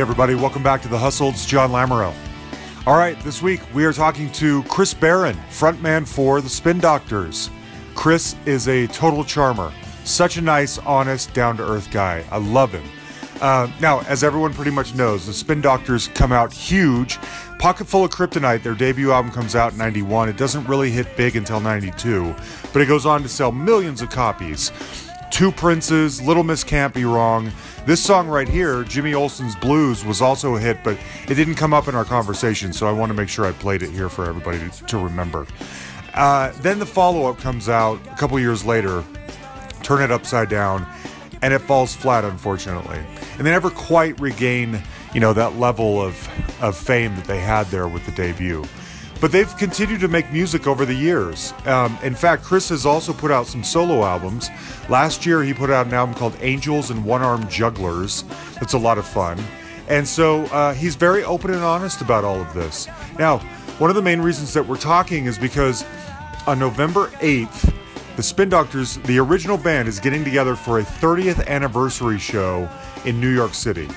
Everybody, welcome back to The Hustle. It's John Lamoureux. All right, this week we are talking to Chris Barron, frontman for the Spin Doctors. Chris is a total charmer, such a nice, honest, down to earth guy. I love him. Uh, now, as everyone pretty much knows, the Spin Doctors come out huge. Pocket Full of Kryptonite, their debut album comes out in 91. It doesn't really hit big until 92, but it goes on to sell millions of copies. Two Princes, Little Miss Can't Be Wrong. This song right here, Jimmy Olsen's Blues, was also a hit, but it didn't come up in our conversation, so I want to make sure I played it here for everybody to, to remember. Uh, then the follow up comes out a couple years later, Turn It Upside Down, and it falls flat, unfortunately. And they never quite regain, you know, that level of, of fame that they had there with the debut. But they've continued to make music over the years. Um, in fact, Chris has also put out some solo albums. Last year, he put out an album called Angels and One Armed Jugglers. That's a lot of fun. And so uh, he's very open and honest about all of this. Now, one of the main reasons that we're talking is because on November 8th, the Spin Doctors, the original band, is getting together for a 30th anniversary show in New York City.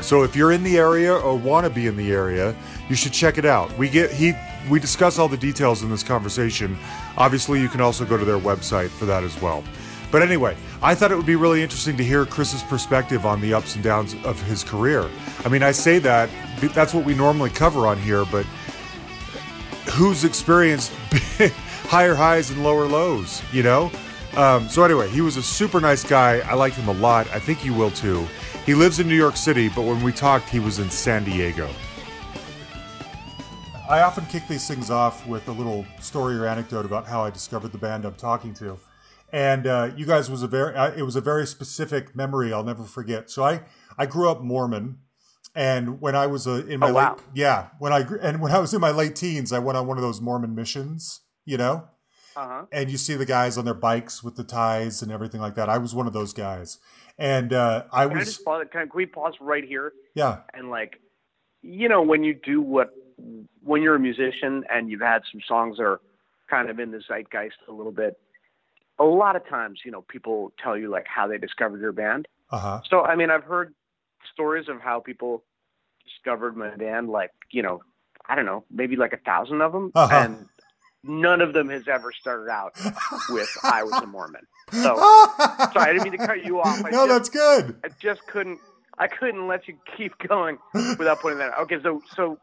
So if you're in the area or want to be in the area, you should check it out. We get he we discuss all the details in this conversation. Obviously, you can also go to their website for that as well. But anyway, I thought it would be really interesting to hear Chris's perspective on the ups and downs of his career. I mean, I say that that's what we normally cover on here, but who's experienced higher highs and lower lows, you know? Um, so anyway, he was a super nice guy. I liked him a lot. I think you will too. He lives in New York City, but when we talked, he was in San Diego. I often kick these things off with a little story or anecdote about how I discovered the band I'm talking to, and uh, you guys was a very uh, it was a very specific memory I'll never forget. So I I grew up Mormon, and when I was uh, in my Oh, wow. late yeah when I and when I was in my late teens, I went on one of those Mormon missions, you know Uh huh. and you see the guys on their bikes with the ties and everything like that. I was one of those guys, and uh, I Can I was just pause? Can, can we pause right here yeah, and like, you know, when you do what, when you're a musician and you've had some songs that are kind of in the zeitgeist a little bit. A lot of times, you know, people tell you like how they discovered your band. uh huh, So, I mean, I've heard stories of how people discovered my band, like, you know, I don't know, maybe like a thousand of them, Uh-huh. and none of them has ever started out with "I was a Mormon." So, sorry, I didn't mean to cut you off. I no, just, that's good. I just couldn't. I couldn't let you keep going without putting that. Okay, so so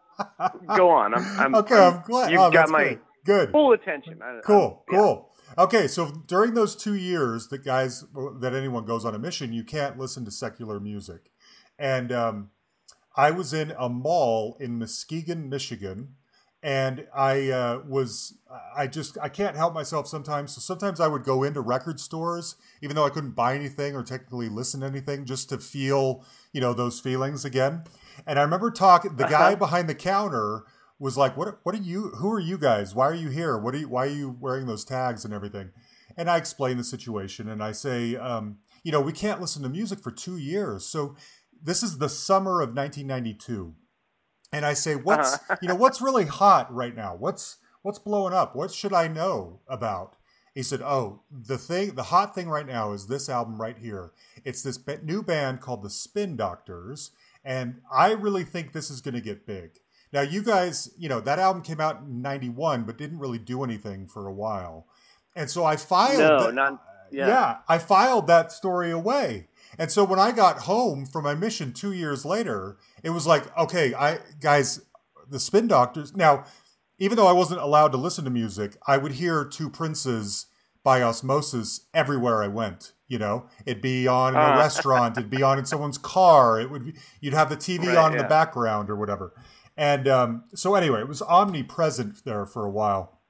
go on. I'm, I'm okay, I'm glad. You've oh, got my good. Good. full attention. I- Cool, yeah. cool. Okay, so during those two years that guys that anyone goes on a mission, you can't listen to secular music. And um, I was in a mall in Muskegon, Michigan, and I uh, was I just I can't help myself sometimes. So sometimes I would go into record stores, even though I couldn't buy anything or technically listen to anything, just to feel you know those feelings again. And I remember talking the guy behind the counter was like, "What? What are you? Who are you guys? Why are you here? What are you? Why are you wearing those tags and everything?" And I explain the situation, and I say, um, "You know, we can't listen to music for two years. So this is the summer of 1992." And I say, "What's Uh-huh. you know what's really hot right now? What's what's blowing up? What should I know about?" He said, "Oh, the thing, the hot thing right now is this album right here. It's this new band called the Spin Doctors, and I really think this is going to get big." Now, you guys, you know, that album came out in 91, but didn't really do anything for a while. And so I filed. No, that- not yeah. yeah, I filed that story away. And so when I got home from my mission two years later, it was like, okay, I guys, the Spin Doctors. Now, even though I wasn't allowed to listen to music, I would hear Two Princes by osmosis everywhere I went. You know, it'd be on in a Uh. restaurant, it'd be on in someone's car. It would be, you'd have the TV Right, on in yeah. the background or whatever. And um, so anyway, it was omnipresent there for a while.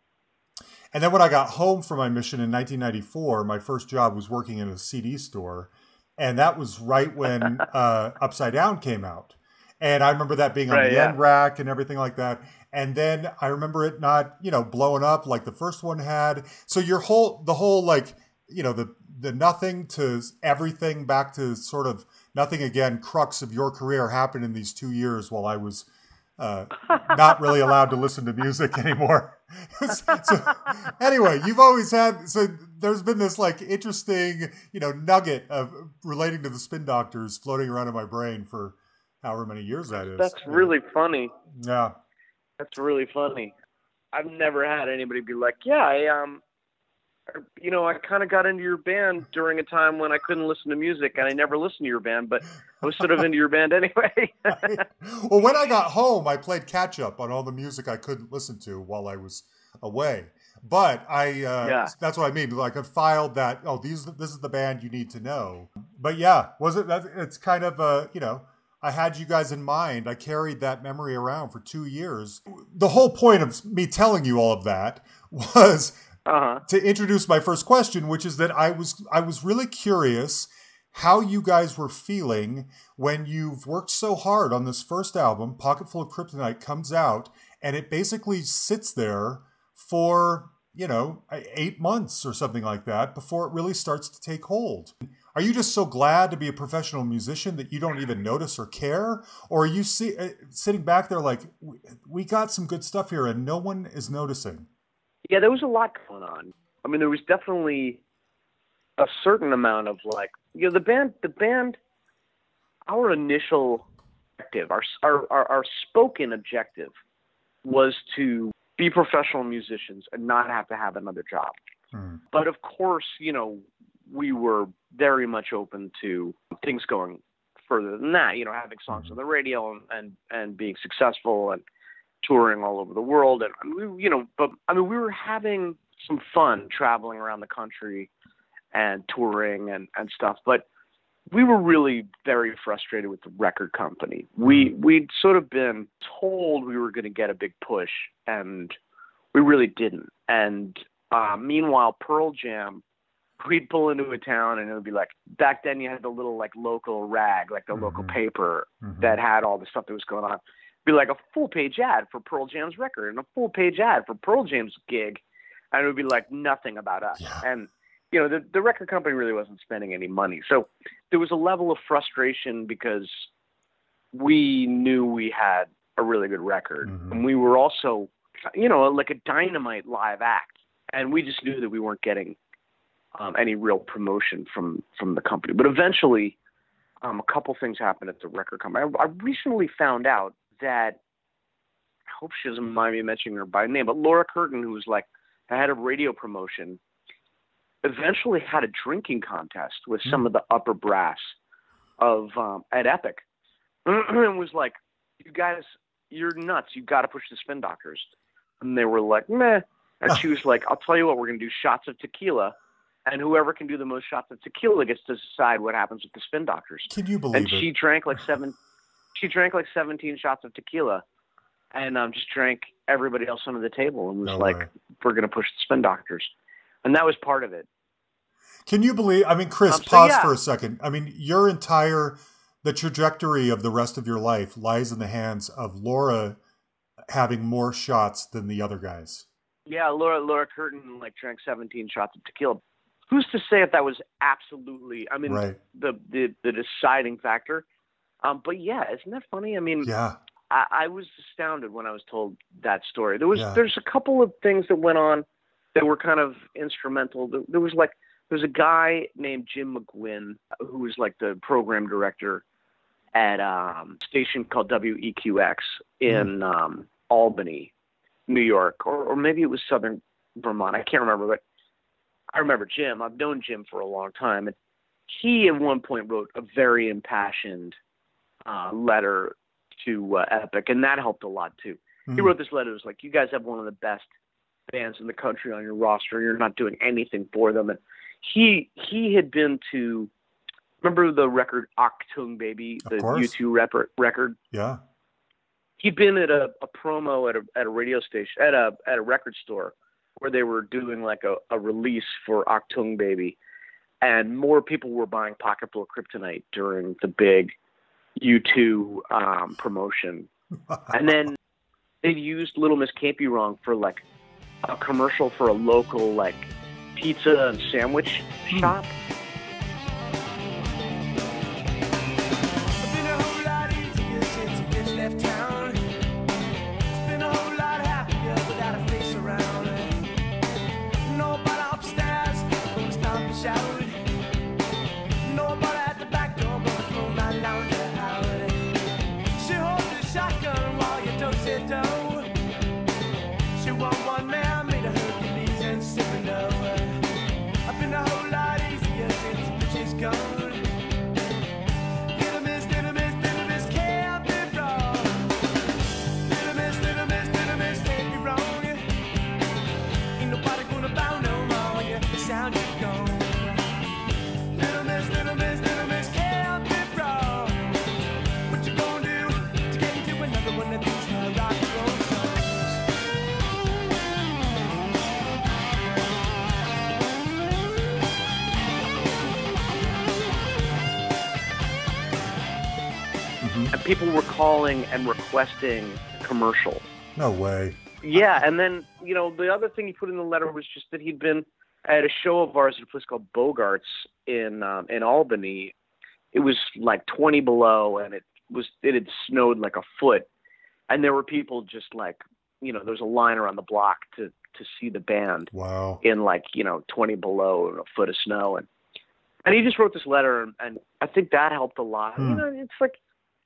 And then when I got home from my mission in 1994, my first job was working in a CD store, and that was right when uh, Upside Down came out. And I remember that being on Right, the yeah. end rack and everything like that. And then I remember it not, you know, blowing up like the first one had. So your whole, the whole like, you know, the the nothing to everything back to sort of nothing again crux of your career happened in these two years while I was uh, not really allowed to listen to music anymore. so anyway, you've always had so there's been this like interesting, you know, nugget of relating to the spin doctors floating around in my brain for however many years that is. That's really funny. yeah. That's really funny. I've never had anybody be like, "Yeah, I um, you know, I kind of got into your band during a time when I couldn't listen to music, and I never listened to your band, but I was sort of into your band anyway." well, when I got home, I played catch up on all the music I couldn't listen to while I was away. But I, uh, Yeah. that's what I mean. Like I filed that. Oh, these, this is the band you need to know. But yeah, was it? That, it's kind of uh, you know, I had you guys in mind. I carried that memory around for two years. The whole point of me telling you all of that was uh huh. to introduce my first question, which is that I was I was really curious how you guys were feeling when you've worked so hard on this first album, Pocketful of Kryptonite comes out, and it basically sits there for you know eight months or something like that before it really starts to take hold. Are you just so glad to be a professional musician that you don't even notice or care, or are you see, uh, sitting back there like "We- got some good stuff here and no one is noticing? Yeah, there was a lot going on. I mean, there was definitely a certain amount of like, you know, the band, the band, our initial objective, our our our, our spoken objective, was to be professional musicians and not have to have another job. Hmm. But of course, you know, we were very much open to things going further than that. You know, having songs on the radio and and, and being successful and touring all over the world. And, and we, you know, but I mean, we were having some fun traveling around the country and touring and and stuff. But we were really very frustrated with the record company. We we'd sort of been told we were going to get a big push, and we really didn't. And uh, meanwhile, Pearl Jam, we'd pull into a town, and it would be like back then you had the little like local rag, like the local Mhm. paper Mhm. that had all the stuff that was going on. Be like a full page ad for Pearl Jam's record and a full page ad for Pearl Jam's gig, and it would be like nothing about us. Yeah. And you know, the the record company really wasn't spending any money, so there was a level of frustration because we knew we had a really good record, Mhm. and we were also, you know, like a dynamite live act, and we just knew that we weren't getting um, any real promotion from from the company. But eventually, um, a couple things happened at the record company. I, I recently found out that I hope she doesn't mind me mentioning her by name, but Laura Curtin, who was like the head of radio promotion, eventually had a drinking contest with some of the upper brass of um, at Epic, and was like, "You guys, you're nuts. You got to push the Spin Doctors." And they were like, "Meh." And she was like, "I'll tell you what. We're gonna do shots of tequila." And whoever can do the most shots of tequila gets to decide what happens with the Spin Doctors Can you believe and it? she drank like seven she drank like 17 shots of tequila and um just drank everybody else under the table and was No like way. we're going to push the spin doctors and that was part of it Can you believe? I mean, Chris, Um, so pause yeah. for a second. I mean, your entire the trajectory of the rest of your life lies in the hands of Laura having more shots than the other guys. yeah laura laura curtin like drank 17 shots of tequila who's to say if that was absolutely i mean Right. the, the the deciding factor um but yeah isn't that funny i mean Yeah. I, I was astounded when I was told that story. There was Yeah. there's a couple of things that went on that were kind of instrumental. There, was like there was a guy named Jim McGuinn who was like the program director at um, a station called WEQX in um, Albany, New York, or, or maybe it was Southern Vermont. I can't remember, but I remember Jim. I've known Jim for a long time, and he at one point wrote a very impassioned uh, letter to uh, Epic, and that helped a lot too. He Mhm. wrote this letter. It was like, "You guys have one of the best bands in the country on your roster. You're not doing anything for them. And he he had been to remember the record Achtung Baby, the. U2 rep- record. Yeah. He'd been at a, a promo at a at a radio station at a at a record store where they were doing like a, a release for Achtung Baby, and more people were buying Pocketful of Kryptonite during the big U2 um, promotion. And then they used Little Miss Can't Be Wrong for like a commercial for a local like pizza and sandwich hmm. shop. People were calling and requesting a commercial. No way. Yeah, and then you know the other thing he put in the letter was just that he'd been at a show of ours at a place called Bogarts in um, in Albany. It was like 20 below, and it was it had snowed like a foot, and there were people just like you know there's a line around the block to to see the band Wow. in like you know 20 below and a foot of snow and and he just wrote this letter and, and i think that helped a lot Hmm. you know it's like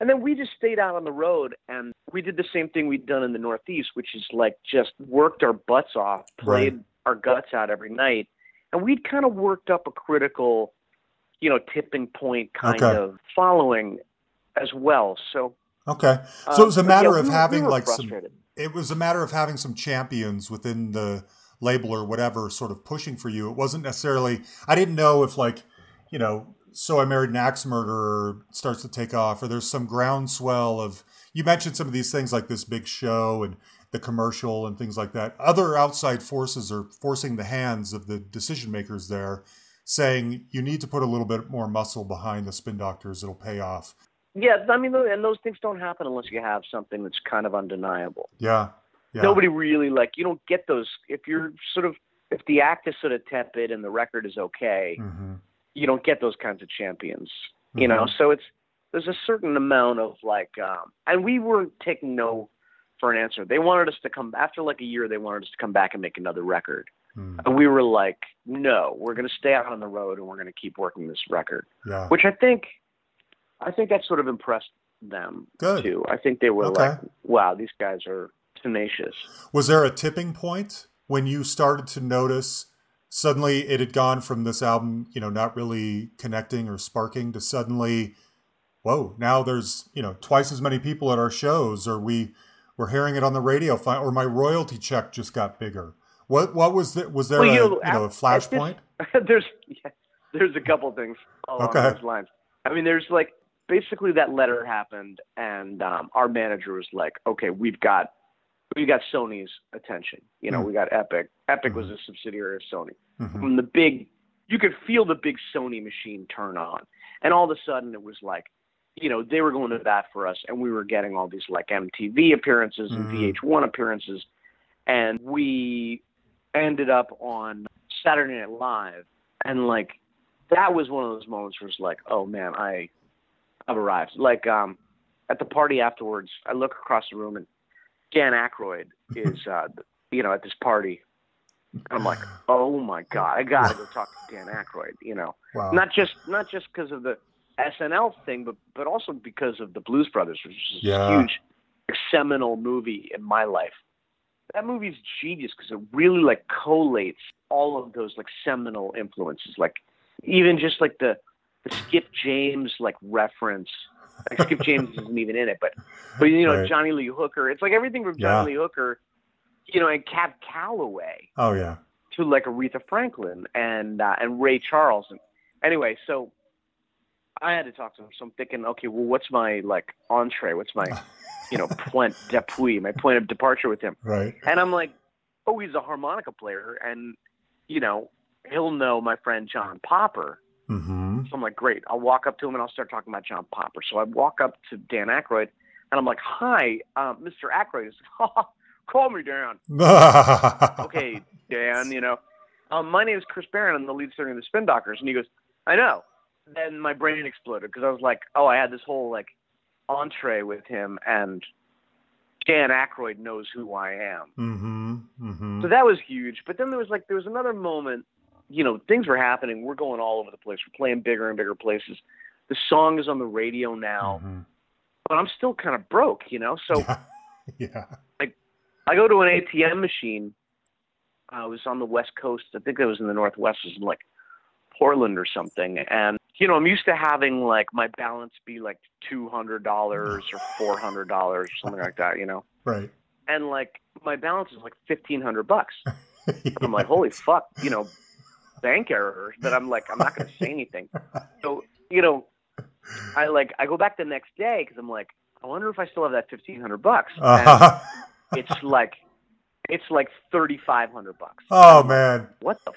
and then we just stayed out on the road and we did the same thing we'd done in the northeast which is like just worked our butts off played Right. our guts out every night and we'd kind of worked up a critical you know tipping point kind Okay. of following as well so Okay. So it was a um, matter yeah, of we having we like some it was a matter of having some champions within the label or whatever sort of pushing for you. It wasn't necessarily I didn't know if like, you know, so I married an axe murderer starts to take off or there's some groundswell of you mentioned some of these things like this big show and the commercial and things like that. Other outside forces are forcing the hands of the decision makers there saying you need to put a little bit more muscle behind the spin doctors it'll pay off. yeah i mean and those things don't happen unless you have something that's kind of undeniable Yeah. Yeah. nobody really like you don't get those if you're sort of if the act is sort of tepid and the record is okay Mhm. You don't get those kinds of champions you know Mhm. so it's there's a certain amount of like um and we weren't taking no for an answer they wanted us to come after like a year they wanted us to come back and make another record Mm. and we were like no we're going to stay out on the road and we're going to keep working this record Yeah. which i think i think that sort of impressed them Good. too i think they were Okay. like wow these guys are tenacious Was there a tipping point when you started to notice suddenly it had gone from this album, you know, not really connecting or sparking to suddenly, whoa, now there's, you know, twice as many people at our shows, or we we're hearing it on the radio, or my royalty check just got bigger. What what was the, was there Well, a you you know, a flashpoint? there's yeah, there's a couple things along Okay. those lines. I mean, there's like basically that letter happened, and um, our manager was like, "Okay, we've got we got Sony's attention. You know, Hmm. we got Epic. Epic was a subsidiary of Sony. Mhm. From the big, you could feel the big Sony machine turn on, and all of a sudden it was like." You know, they were going to bat for us, and we were getting all these like MTV appearances and Mhm. VH1 appearances, and we ended up on Saturday Night Live, and like that was one of those moments where it's like, oh man, I I've arrived. Like um, at the party afterwards, I look across the room and Dan Aykroyd is uh, you know at this party. I'm like, oh my god, I gotta go talk to Dan Aykroyd. You know, Wow. not just not just because of the SNL thing, but but also because of the Blues Brothers, which is Yeah. a huge seminal movie in my life. That movie's genius because it really like collates all of those like seminal influences, like even just like the the Skip James like reference. Like Skip James isn't even in it, but but you know Right. Johnny Lee Hooker. It's like everything from Yeah. Johnny Lee Hooker. you know, and Cab Calloway Oh yeah. to like Aretha Franklin and uh, and Ray Charles. And anyway, so I had to talk to him. So I'm thinking, okay, well, what's my like entree? What's my you know point d'appui, my point of departure with him? Right. And I'm like, oh, he's a harmonica player, and you know, he'll know my friend John Popper. Mm-hmm. So I'm like, great. I'll walk up to him and I'll start talking about John Popper. So I walk up to Dan Aykroyd and I'm like, hi, uh, Mr. Aykroyd. He's like, call me Dan. Okay, Dan, you know, um, my name is Chris Barron. I'm the lead singer of the Spin Doctors. And he goes, I know. Then my brain exploded because I was like, oh, I had this whole like entree with him and Dan Aykroyd knows who I am. Mm-hmm. Mm-hmm. So that was huge. But then there was like there was another moment. You know, things were happening. We're going all over the place. We're playing bigger and bigger places. The song is on the radio now, Mhm. but I'm still kind of broke. You know, so yeah. I go to an ATM machine. I was on the West Coast. I think it was in the Northwest. It was in like Portland or something. And you know, I'm used to having like my balance be like two hundred dollars or four hundred dollars or something like that. You know, Right. and like my balance is like fifteen hundred bucks. I'm like, holy fuck, you know, bank errors. But I'm like, I'm not going to say anything. So, you know, I like, I go back the next day because I'm like, I wonder if I still have that fifteen hundred bucks. Uh-huh. it's like, it's like thirty five hundred bucks. oh man. What the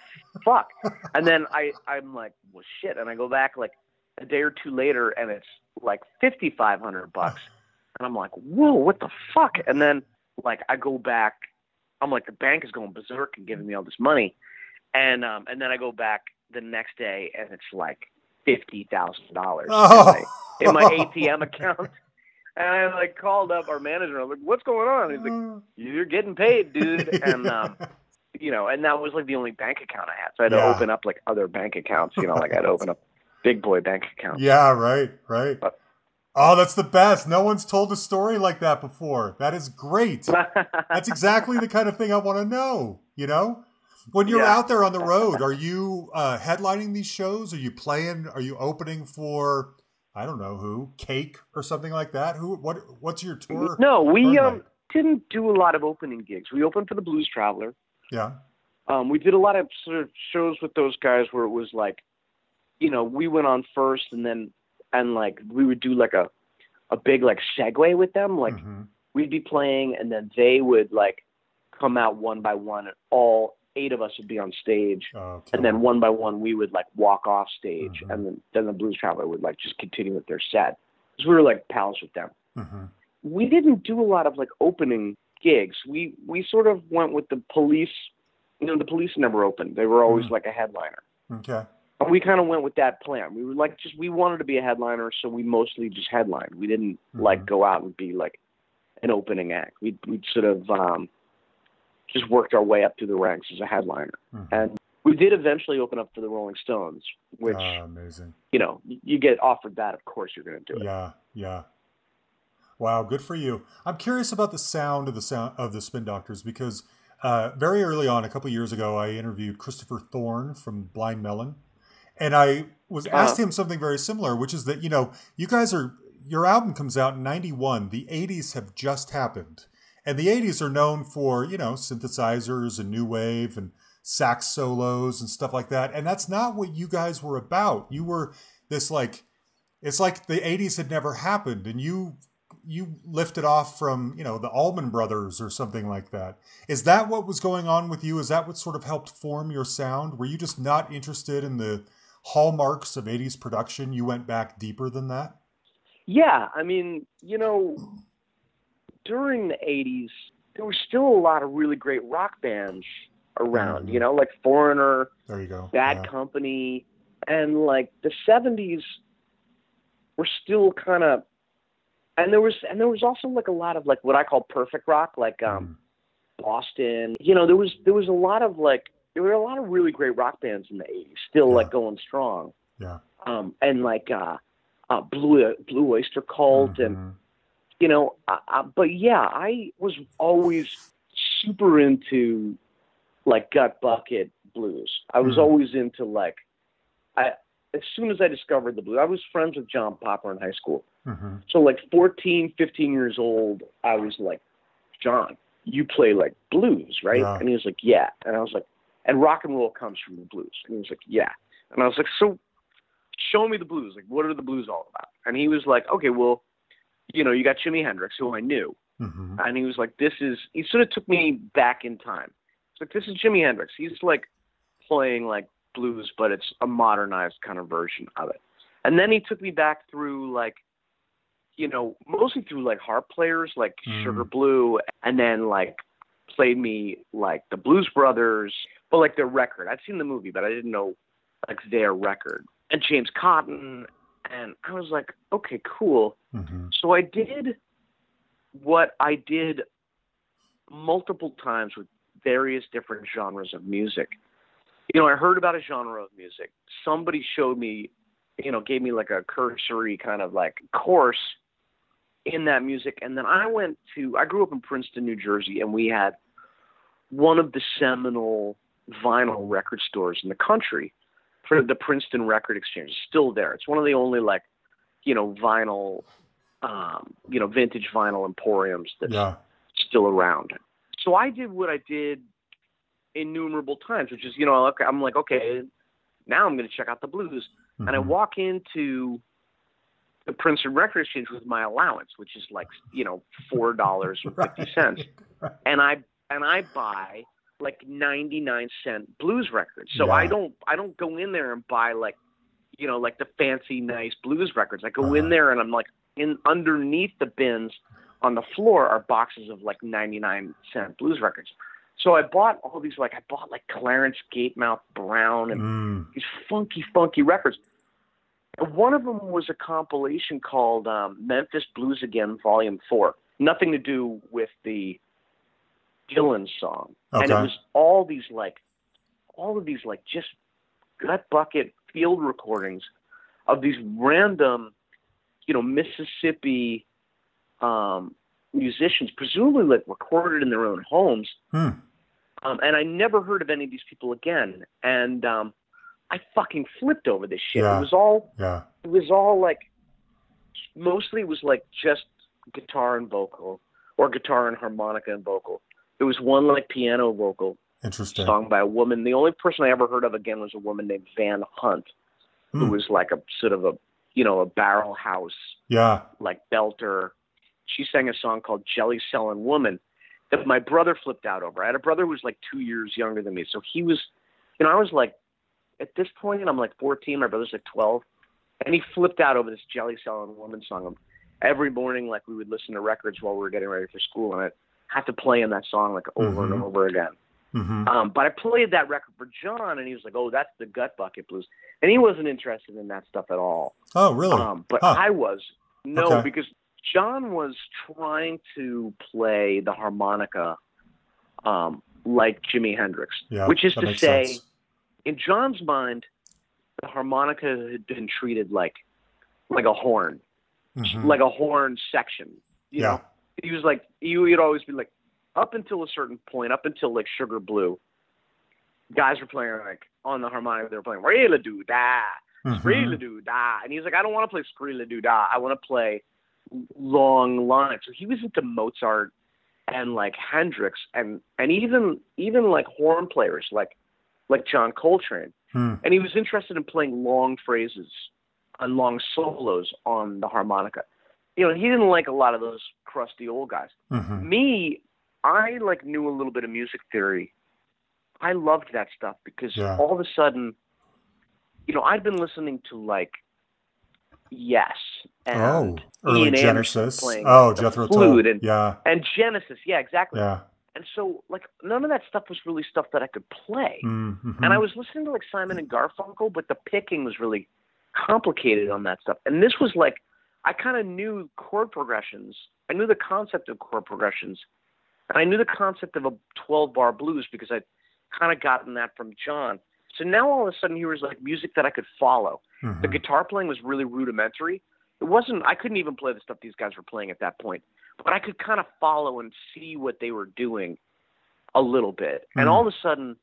fuck? And then I, I'm like, well, shit. And I go back like a day or two later, and it's like fifty five hundred bucks. And I'm like, whoa, what the fuck? And then like I go back, I'm like, the bank is going berserk and giving me all this money, and um, and then I go back the next day, and it's like fifty thousand dollars Oh. in my ATM account. And I like called up our manager. I was like, "What's going on?" He's like, "You're getting paid, dude." And um, you know, and that was like the only bank account I had. So I had to open up like other bank accounts. You know, like I had to open up big boy bank accounts. yeah. Right. Right. But- Oh, that's the best. No one's told a story like that before. That is great. That's exactly the kind of thing I want to know. You know, when you're Yeah. out there on the road, are you uh, headlining these shows? Are you playing? Are you opening for? I don't know who, Cake or something like that. Who? What? What's your tour? no, we um didn't do a lot of opening gigs. We opened for the Blues Traveler. Yeah. Um, we did a lot of sort of shows with those guys where it was like, you know, we went on first and then and like we would do like a a big like segue with them. Like Mhm. we'd be playing and then they would like come out one by one and all eight of us would be on stage. Oh, and then one by one we would like walk off stage. Mhm. and then then the blues traveler would like just continue with their set. Because we were like pals with them. Mhm. we didn't do a lot of like opening gigs. We we sort of went with the police you know the police never opened. They were always Mhm. like a headliner. Okay. and we kind of went with that plan. We were like just we wanted to be a headliner so we mostly just headlined. We didn't like Mhm. go out and be like an opening act. We we sort of um just worked our way up through the ranks as a headliner Mhm. and we did eventually open up for the Rolling Stones, which Ah, amazing. you know you get offered that, of course you're going to do it. Yeah, yeah. Wow, good for you. I'm curious about the sound of the sound of the Spin Doctors because uh, very early on, a couple years ago, I interviewed Christopher Thorne from Blind Melon, and I was asked him something very similar, which is that you know you guys are your album comes out in '91. The '80s have just happened, and the '80s are known for you know synthesizers and new wave and sax solos and stuff like that. And that's not what you guys were about. You were this like it's like the 80s had never happened and you you lifted off from you know the allman brothers or something like that. Is that what was going on with you? Is that what sort of helped form your sound? Were you just not interested in the hallmarks of 80s production? You went back deeper than that? Yeah, I mean, you know, during the '80s, there was still a lot of really great rock bands around. Mhm. You know, like Foreigner, there you go Bad Yeah. Company, and like the '70s were still kind of. And there was, and there was also like a lot of like what I call perfect rock, like um, Boston. You know, there was there was a lot of like there were a lot of really great rock bands in the '80s, still Yeah. like going strong. yeah Um, and like uh, uh, Blue Blue Oyster Cult, and Mhm. You know, uh, but yeah, I was always super into like gut bucket blues. I was Mhm. always into like, I as soon as I discovered the blues, I was friends with John Popper in high school. Mhm. So like 14, 15 years old, I was like, John, you play like blues, right? Yeah. And he was like, yeah. And I was like, and rock and roll comes from the blues. And he was like, yeah. And I was like, so show me the blues. Like, what are the blues all about? And he was like, okay, well, you know, you got Jimi Hendrix, who I knew. hmm And he was like, this is, he sort of took me back in time. It's like, this is Jimi Hendrix. He's like playing like blues, but it's a modernized kind of version of it. And then he took me back through like, you know, mostly through like harp players like Mm. Sugar Blue, and then like played me like the Blues Brothers, but like their record. I'd seen the movie, but I didn't know like their record. And James Cotton, and I was like, okay, cool. hmm So I did what I did multiple times with various different genres of music. You know, I heard about a genre of music. Somebody showed me, you know, gave me like a cursory kind of like course in that music. And then I went to, I grew up in Princeton, New Jersey, and we had one of the seminal vinyl record stores in the country the Princeton Record Exchange. It's still there. It's one of the only like, you know, vinyl, um, you know, vintage vinyl emporiums that's Yeah. still around. So I did what I did innumerable times, which is, you know, I'm like, okay, now I'm going to check out the blues. And I Mhm. walk into the Princeton Record Exchange with my allowance, which is like, you know, four dollars and fifty cents, and I and I buy like ninety nine cent blues records. So I don't I don't go in there and buy like, you know, like the fancy nice blues records. I go Uh-huh. in there and I'm like, in underneath the bins on the floor are boxes of like ninety nine cent blues records. So I bought all these like I bought like Clarence Gatemouth Brown and Mm. these funky, funky records. And one of them was a compilation called um, Memphis Blues Again, Volume Four. Nothing to do with the Dylan song, and it was all these like, all of these like just gut bucket field recordings of these random, you know, Mississippi um, musicians, presumably like recorded in their own homes. Hmm. Um, and I never heard of any of these people again. And um, I fucking flipped over this shit. Yeah. It was all Yeah. it was all like mostly it was like just guitar and vocal or guitar and harmonica and vocal. There was one like piano vocal Interesting. sung by a woman. The only person I ever heard of again was a woman named Van Hunt, who Hmm. was like a sort of a you know a barrel house Yeah. like belter. She sang a song called Jelly Selling Woman that my brother flipped out over. I had a brother who was like two years younger than me. So he was, you know, I was like, at this point, I'm like 14, my brother's like 12. And he flipped out over this Jelly Selling Woman song. Every morning, like we would listen to records while we were getting ready for school, and I had to play him that song like over Mhm. and over again. hmm Um, but I played that record for John, and he was like, "Oh, that's the Gut Bucket Blues," and he wasn't interested in that stuff at all. Oh, really? Um, but Huh. I was no Okay. because John was trying to play the harmonica um, like Jimi Hendrix, yeah. which is to say, sense. in John's mind, the harmonica had been treated like like a horn, Mhm. like a horn section. You yeah. know, he was like he would always be like up until a certain point, up until like Sugar Blue, guys were playing like on the harmonica. They were playing "Reela Do Da." Mhm. Screela doo da. And he's like, I don't want to play Screela Do da. I want to play long lines. So he was into Mozart and like Hendrix and and even even like horn players like like John Coltrane. Hmm. And he was interested in playing long phrases and long solos on the harmonica. You know, he didn't like a lot of those crusty old guys. Mhm. Me, I like knew a little bit of music theory. I loved that stuff because Yeah. all of a sudden, you know, I'd been listening to like Yes and Oh, early Ian Genesis. playing Oh, Jethro Tull. and yeah. and Genesis, yeah, exactly. Yeah. And so like none of that stuff was really stuff that I could play. Mhm. And I was listening to like Simon and Garfunkel, but the picking was really complicated on that stuff. And this was like I kind of knew chord progressions. I knew the concept of chord progressions, and I knew the concept of a 12 bar blues because I'd kind of gotten that from John. So now all of a sudden here was like music that I could follow. The Mhm. guitar playing was really rudimentary. It wasn't. I couldn't even play the stuff these guys were playing at that point, but I could kind of follow and see what they were doing a little bit. And Mhm. all of a sudden,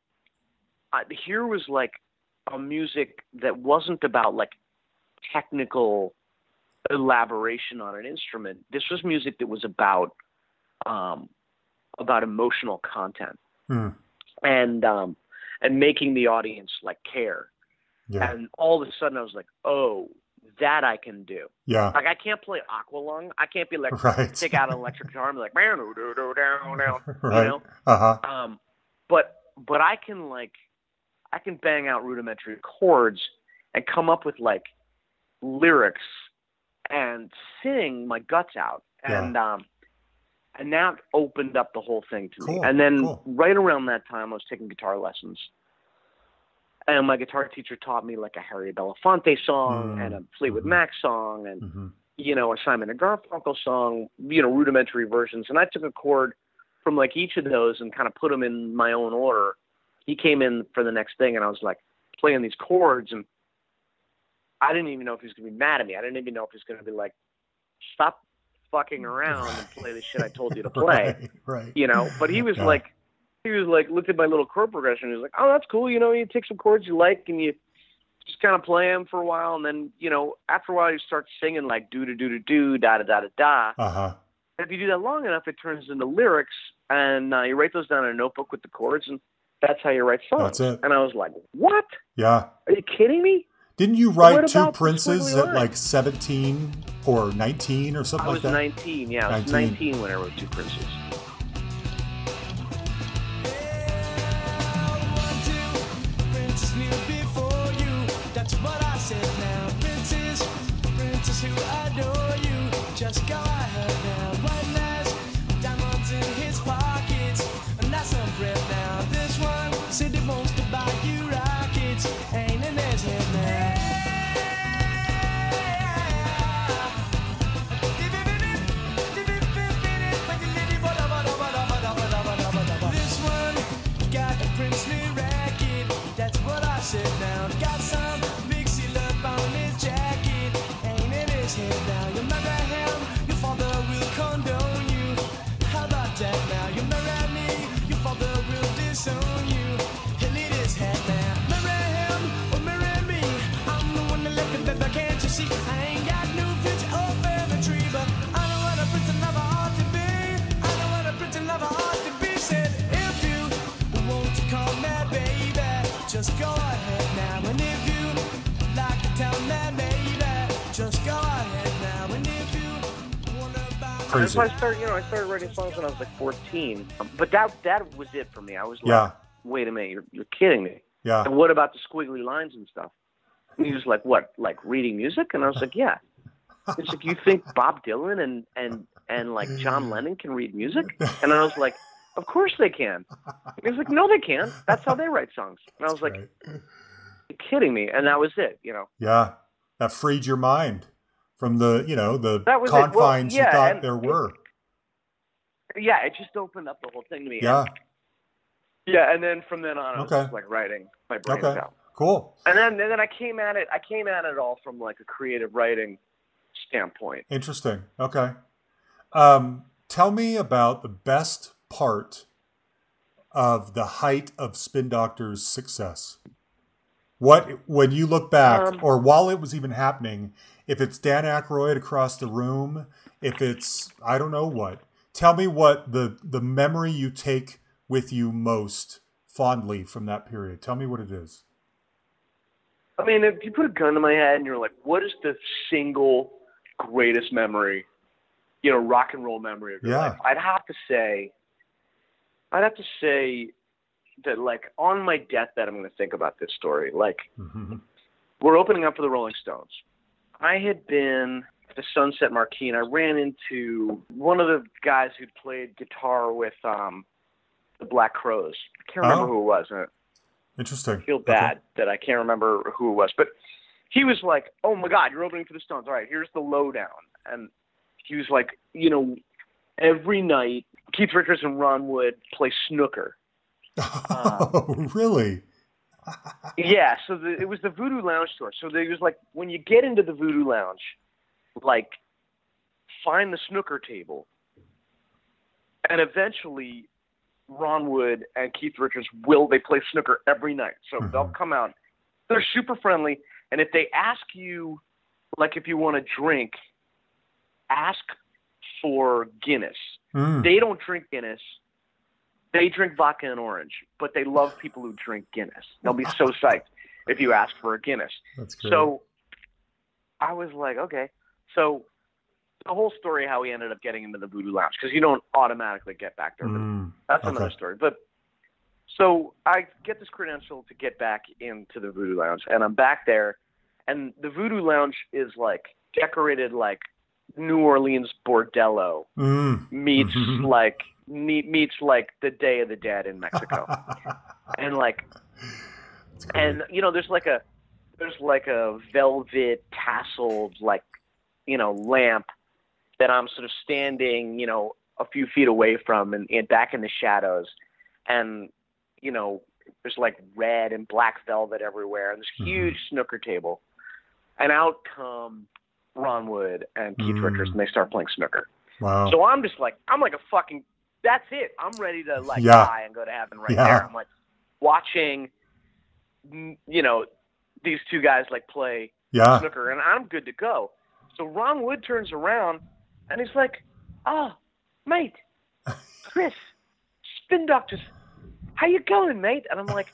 I, here was like a music that wasn't about like technical elaboration on an instrument. This was music that was about um, about emotional content Hmm. and um, and making the audience like care. Yeah. And all of a sudden, I was like, oh, that I can do. Yeah. Like I can't play Aqualung. I can't be like Right. take out an electric guitar and be like, "Meow, doo, doo, doo, down, down," Right. you know. Uh huh. Um, but but I can like I can bang out rudimentary chords and come up with like lyrics and sing my guts out. Yeah. And um and that opened up the whole thing to me. And then cool. right around that time I was taking guitar lessons. And my guitar teacher taught me like a Harry Belafonte song Mm, and a Fleetwood mhm. Mac song and hmm you know, a Simon and Garfunkel song, you know, rudimentary versions. And I took a chord from like each of those and kind of put them in my own order. He came in for the next thing, and I was like playing these chords, and I didn't even know if he was going to be mad at me. I didn't even know if he was going to be like, stop fucking around and play the shit I told you to play, Right. Right. you know. But he was Yeah. like, he was like, looked at my little chord progression. He was like, oh, that's cool. You know, you take some chords you like and you just kind of play them for a while, and then you know, after a while, you start singing like do do do do do da da da da da. Uh huh. And if you do that long enough, it turns into lyrics, and uh, you write those down in a notebook with the chords, and that's how you write songs. That's it. And I was like, what? Yeah. Are you kidding me? Didn't you write two princes at like 17 or 19 or something like that? I like was that? 19. Yeah, I was 19. 19 when I wrote Two Princes. One, two, princess Crazy. I started, you know, I started writing songs when I was like 14. Um, But that that was it for me. I was like, Yeah. wait a minute, you're, you're kidding me. Yeah. And what about the squiggly lines and stuff? And he was like, what, like reading music? And I was like, yeah. It's like, you think Bob Dylan and and and like John Lennon can read music? And I was like, of course they can. And he was like, no, they can't. That's how they write songs. And I was like, Right. you're kidding me. And that was it. You know, Yeah. That freed your mind from the, you know, the it. Well, confines yeah, you thought and- there were. yeah, it just opened up the whole thing to me. Yeah. yeah. And then from then on, I was Okay. just like writing my brains Okay. out. Cool. And then and then I came at it. I came at it all from like a creative writing standpoint. Interesting. Okay. Um, tell me about the best part of the height of Spin Doctor's success. What when you look back, Um, or while it was even happening, if it's Dan Aykroyd across the room, if it's I don't know what. Tell me what the the memory you take with you most fondly from that period. Tell me what it is. I mean, if you put a gun to my head and you're like, what is the single greatest memory, you know, rock and roll memory of your Yeah. life? I'd have to say, I'd have to say that, like, on my deathbed, I'm going to think about this story. Like, Mhm. we're opening up for the Rolling Stones. I had been at the Sunset Marquis, and I ran into one of the guys who'd played guitar with um, the Black Crowes. I can't remember Oh. who it was. and Interesting. I feel bad that I can't remember who it was, but he was like, "Oh my God, you're opening for the Stones. All right, here's the lowdown." And he was like, "You know, every night Keith Richards and Ron Wood play snooker." Oh, really? Yeah, so the, it was the Voodoo Lounge tour. So there was like when you get into the Voodoo Lounge, like find the snooker table, and eventually Ron Wood and Keith Richards will they play snooker every night. So Mhm. they'll come out. They're super friendly, and if they ask you, like if you want a drink, ask for Guinness. Mm. They don't drink Guinness. they drink vodka and orange, but they love people who drink Guinness. They'll be so psyched if you ask for a Guinness. That's great. So I was like, okay. So the whole story how he ended up getting into the Voodoo Lounge because you don't automatically get back there. Mm, That's okay. another story. But so I get this credential to get back into the Voodoo Lounge, and I'm back there, and the Voodoo Lounge is like decorated like New Orleans bordello Mm. meets Mhm. like me- meets like the Day of the Dead in Mexico, and like and you know there's like a there's like a velvet tasseled like you know lamp that i'm sort of standing you know a few feet away from and, and back in the shadows and you know there's like red and black velvet everywhere and this Mhm. huge snooker table and out come ron wood and keith Mm. richards and they start playing snooker wow. so i'm just like i'm like a fucking that's it i'm ready to like Yeah. die and go to heaven right Yeah. there i'm like watching mm, you know these two guys like play yeah. snooker and i'm good to go so ron wood turns around and he's like oh mate chris spin doctors how you going mate and i'm like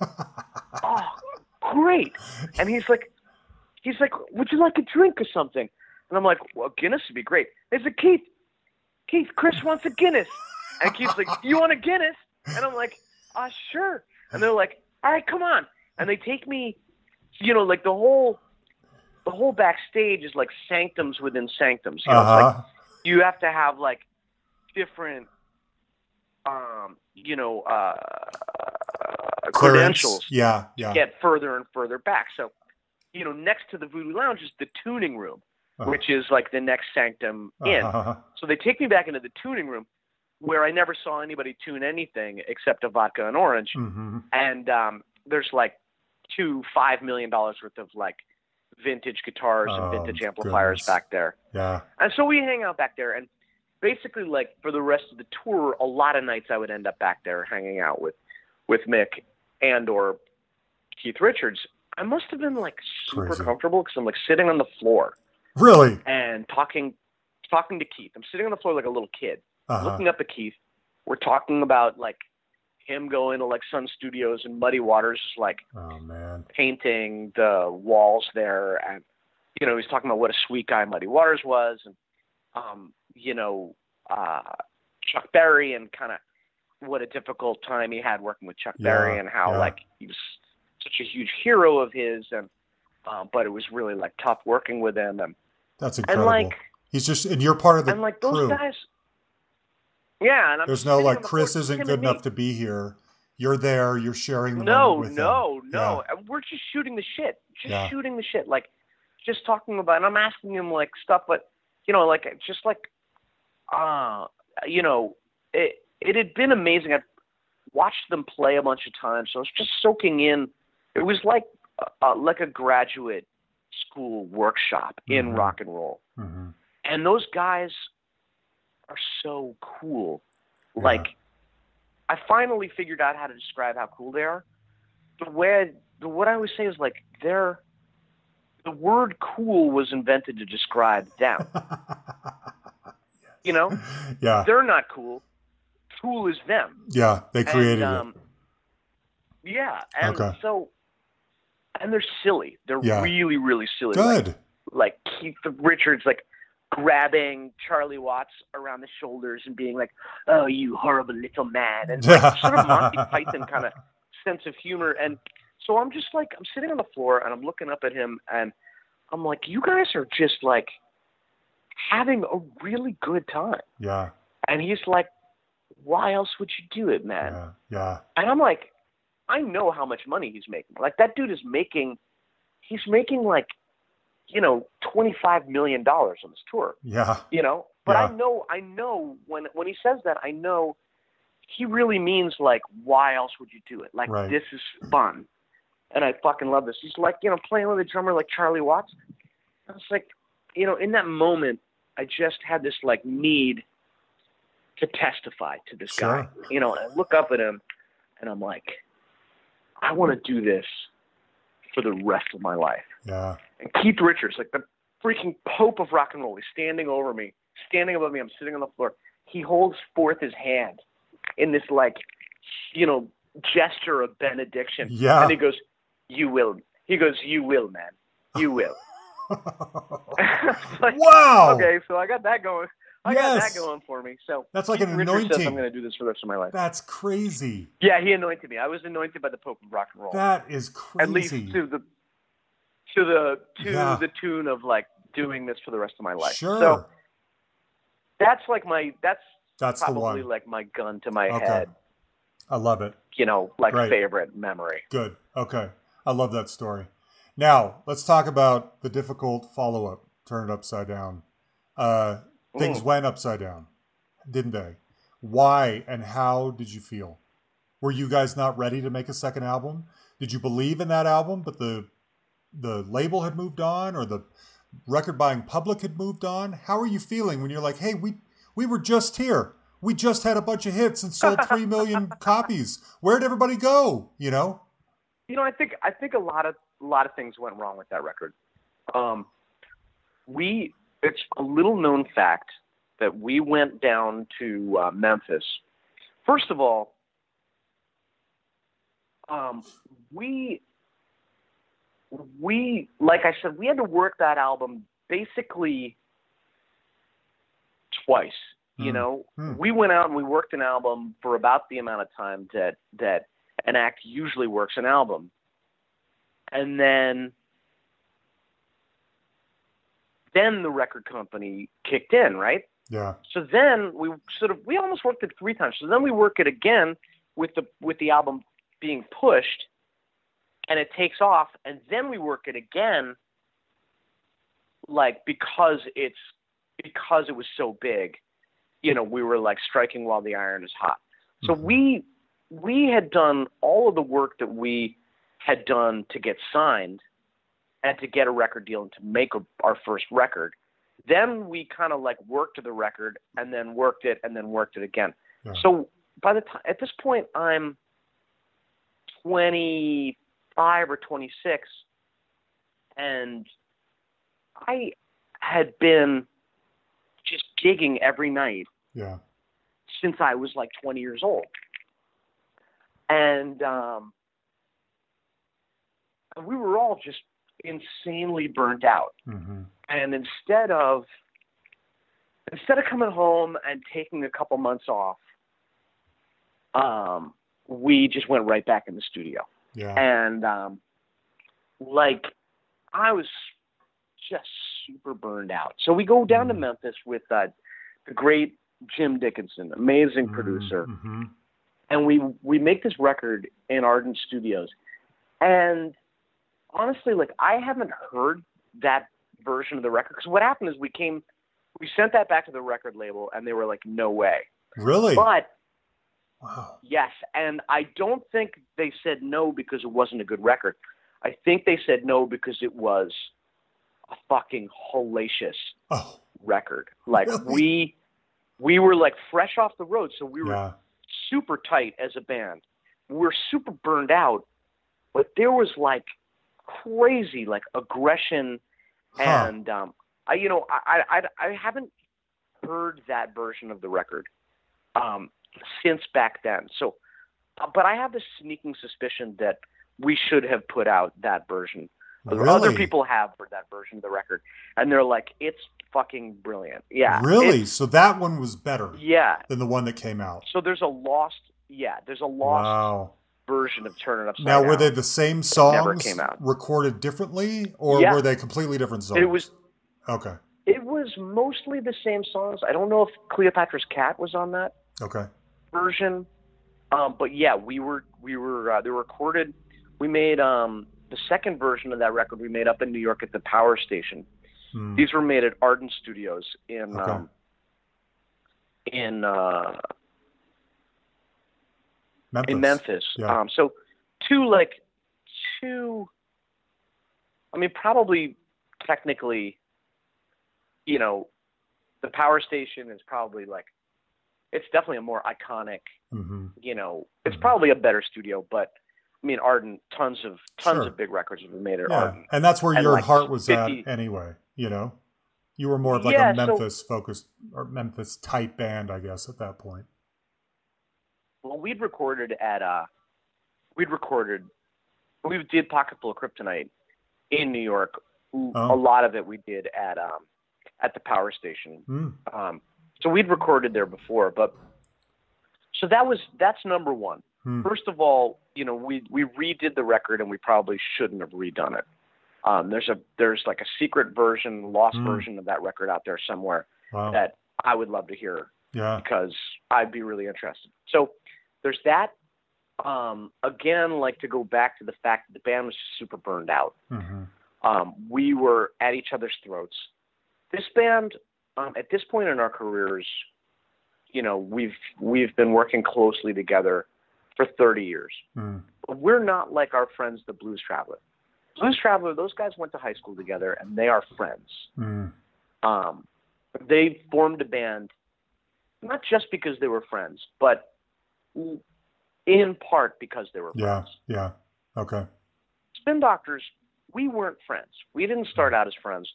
oh great and he's like he's like would you like a drink or something and i'm like well guinness would be great he's like keith keith chris wants a guinness and keith's like you want a guinness and i'm like uh sure and they're like all right come on and they take me you know like the whole the whole backstage is like sanctums within sanctums you know it's like Uh-huh. you have to have like different um you know uh Clearance. credentials Yeah. Yeah. get further and further back so you know next to the voodoo lounge is the tuning room Uh-huh. which is like the next sanctum in Uh-huh. so they take me back into the tuning room where i never saw anybody tune anything except a vodka and orange Mhm. and um there's like two five million dollars worth of like vintage guitars Oh, and vintage amplifiers goodness. back there Yeah. and so we hang out back there, and basically, like for the rest of the tour, a lot of nights I would end up back there hanging out with with Mick and or Keith Richards. I must have been like super Crazy. comfortable because I'm like sitting on the floor Really? and talking talking to Keith. I'm sitting on the floor like a little kid, Uh-huh. looking up at Keith. We're talking about like him going to like Sun Studios and Muddy Waters, like Oh man. painting the walls there and you know he's talking about what a sweet guy Muddy Waters was and um you know uh Chuck Berry and kind of what a difficult time he had working with Chuck Yeah, Berry and how yeah. like he was such a huge hero of his and uh, but it was really like tough working with him and That's and incredible. like He's just and you're part of the and like those crew. guys yeah and I'm There's no like Chris isn't good and me. enough to be here. You're there. You're sharing the no, moment with no, him. no. And We're just shooting the shit. Just Yeah. shooting the shit. Like, just talking about. And I'm asking him like stuff, but you know, like just like, uh, you know, it it had been amazing. I've watched them play a bunch of times, so I was just soaking in. It was like uh, like a graduate school workshop in Mhm. rock and roll, Yeah. hmm and those guys are so cool. Yeah. Like, I finally figured out how to describe how cool they are. The way I, the what I always say is like they're the word cool was invented to describe them. You know, yeah. they're not cool. Cool is them. Yeah. They created and, um, Yeah, and Okay. so and they're silly. They're Yeah. really, really silly. it. Like, Good. like Keith Richards like grabbing Charlie Watts around the shoulders and being like, "Oh, you horrible little man," and like, sort of Monty Python kind of sense of humor. And so I'm just like, I'm sitting on the floor and I'm looking up at him and I'm like, "You guys are just like having a really good time." yeah. And he's like, "Why else would you do it, man?" Yeah. Yeah. And I'm like, I know how much money he's making. Like that dude is making, he's making like, you know, twenty five million dollars on this tour. Yeah. You know, but I know, I know when when he says that, I know he really means like, why else would you do it? Like Right. this is fun, and I fucking love this. He's like, you know, playing with a drummer like Charlie Watts. I was like, you know, in that moment, I just had this like need to testify to this guy. You know, and I look up at him, and I'm like, I want to do this for the rest of my life. Yeah. And Keith Richards, like the freaking pope of rock and roll, he's standing over me, standing above me. I'm sitting on the floor. He holds forth his hand, in this like, you know, gesture of benediction. Yeah. And he goes, "You will." He goes, "You will, man. You will." Like, wow. Okay, so I got that going. I got that going for me. So That's like an Richards says anointing. I'm going to do this for the rest of my life. That's crazy. Yeah, he anointed me. I was anointed by the Pope of rock and roll. That is crazy. At least to the to the to Yeah. the tune of like doing this for the rest of my life. Sure. So that's like my that's That's probably like my gun to my Okay. head. I love it. You know, like Right. favorite memory. Good. Okay. I love that story. Now, let's talk about the difficult follow up. Turn it upside down. Uh, things Mm. went upside down, didn't they? Why and how did you feel? Were you guys not ready to make a second album? Did you believe in that album, but the the label had moved on, or the record buying public had moved on? How are you feeling when you're like, "Hey, we we were just here. We just had a bunch of hits and sold three million copies. Where'd everybody go?" You know? You know, I think I think a lot of a lot of things went wrong with that record. Um, we it's a little known fact that we went down to uh, Memphis. First of all, um, we we like I said, we had to work that album basically twice. You Hmm. know, Hmm. we went out and we worked an album for about the amount of time that that an act usually works an album. And then then the record company kicked in, right? Yeah. So then we sort of we almost worked it three times. So then we work it again with the with the album being pushed and it takes off and then we work it again like because it's because it was so big, you know, we were like striking while the iron is hot. So Mhm. we we had done all of the work that we had done to get signed and to get a record deal and to make a, our first record. Then we kind of like worked the record and then worked it and then worked it again. So by the time at this point I'm 25 or 26 and I had been just gigging every night Yeah. since I was like 20 years old. And um, we were all just insanely burnt out. hmm And instead of instead of coming home and taking a couple months off, um, we just went right back in the studio. Yeah. And um, like I was just super burned out. So we go down to Mhm. Memphis with uh, the great Jim Dickinson, amazing producer, hmm and we we make this record in Ardent Studios. And honestly, like I haven't heard that version of the record because what happened is we came, we sent that back to the record label, and they were like, "No way." Really? But wow. yes, and I don't think they said no because it wasn't a good record. I think they said no because it was a fucking hellacious Oh, record. Like Really? we we were like fresh off the road, so we were yeah. super tight as a band. We were super burned out, but there was like crazy like aggression Huh. and um I you know I I I haven't heard that version of the record um since back then. So uh, but I have this sneaking suspicion that we should have put out that version. Really? Other people have heard that version of the record and they're like it's fucking brilliant. Yeah. Really? So that one was better yeah. than the one that came out. So there's a lost yeah, there's a lost Wow. Version of Turn It Upside Now, were they the same never songs came out. recorded differently, or Yeah. were they completely different songs? It was okay. it was mostly the same songs. I don't know if Cleopatra's Cat was on that Okay. version, um, but yeah, we were we were uh, they were recorded. We made um, the second version of that record. We made up in New York at the Power Station. Hmm. These were made at Ardent Studios in Okay. um, in uh, Memphis. in Memphis. Yeah. Um, so two like two. I mean, probably technically, you know, the power station is probably like it's definitely a more iconic. hmm You know, it's Mhm. probably a better studio, but I mean, Ardent, tons of tons Sure. of big records have been made at Yeah, Ardent. and that's where And your like heart was 50 at anyway. You know, you were more of like Yeah, a so- Memphis focused or Memphis type band, I guess, at that point. Well, we'd recorded at uh, we'd recorded, we did Pocket Full of Kryptonite in New York. Oh. A lot of it we did at um, at the power station. Mm. Um, so we'd recorded there before, but so that was that's number one. Hmm. First of all, you know, we we redid the record and we probably shouldn't have redone it. Um, there's a there's like a secret version, lost Hmm. version of that record out there somewhere Wow. that I would love to hear Yeah. because I'd be really interested. So there's that. Um, again, like to go back to the fact that the band was super burned out. hmm Um, we were at each other's throats. This band, um, at this point in our careers, you know, we've we've been working closely together for 30 years. Mm. But we're not like our friends, the Blues Traveler. Blues Traveler, those guys went to high school together, and they are friends. Mm. Um, they formed a band not just because they were friends, but in part because they were Yeah. friends. Yeah. Okay. Spin Doctors, we weren't friends. We didn't start out as friends.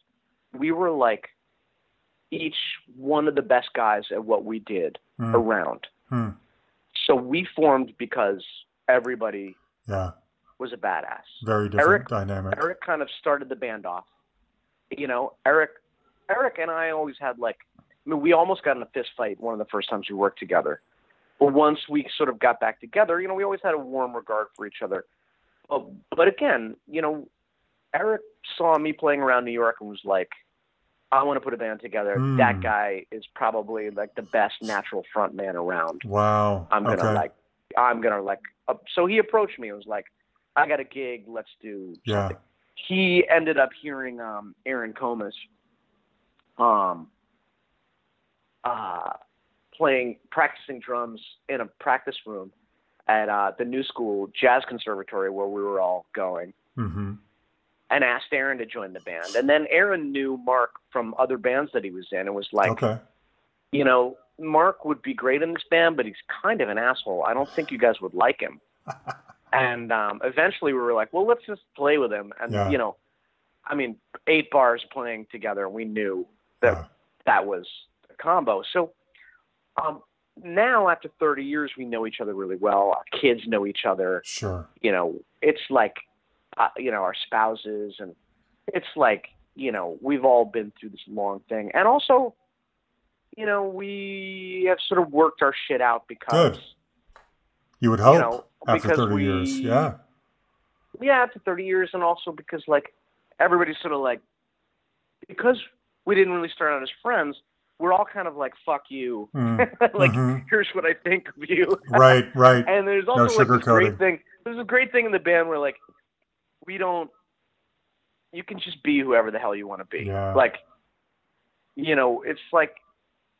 We were like each one of the best guys at what we did Mm. around. Hmm. So we formed because everybody Yeah. was a badass. Very different Eric- dynamic. Eric kind of started the band off. You know, Eric, Eric and I always had like, I mean, we almost got in a fist fight one of the first times we worked together. But once we sort of got back together, you know, we always had a warm regard for each other. But, but again, you know, Eric saw me playing around New York and was like, I want to put a band together. Hmm. That guy is probably like the best natural front man around. Wow. I'm gonna okay. like, I'm gonna like. Uh, so he approached me and was like, I got a gig. Let's do Yeah. He ended up hearing um, Aaron Comess, um, uh, playing practicing drums in a practice room at uh, the New School Jazz Conservatory where we were all going, hmm and asked Aaron to join the band. And then Aaron knew Mark from other bands that he was in, and was like, okay. you know, Mark would be great in this band, but he's kind of an asshole. I don't think you guys would like him. and um, eventually we were like, well, let's just play with him. And, Yeah. you know, I mean, eight bars playing together, we knew that Yeah. that was a combo. So um, now, after 30 years, we know each other really well. Our kids know each other. Sure. You know, it's like, uh, you know, our spouses. And it's like, you know, we've all been through this long thing. And also, you know, we have sort of worked our shit out because, Good. You would hope you know, after 30 we, years. Yeah. yeah, after 30 years, and also because like everybody's sort of like because we didn't really start out as friends, we're all kind of like fuck you, Mm. like Mhm. here's what I think of you, Right. Right. and there's No also like this great thing. There's a great thing in the band where like we don't, you can just be whoever the hell you want to be, Yeah. like you know, it's like.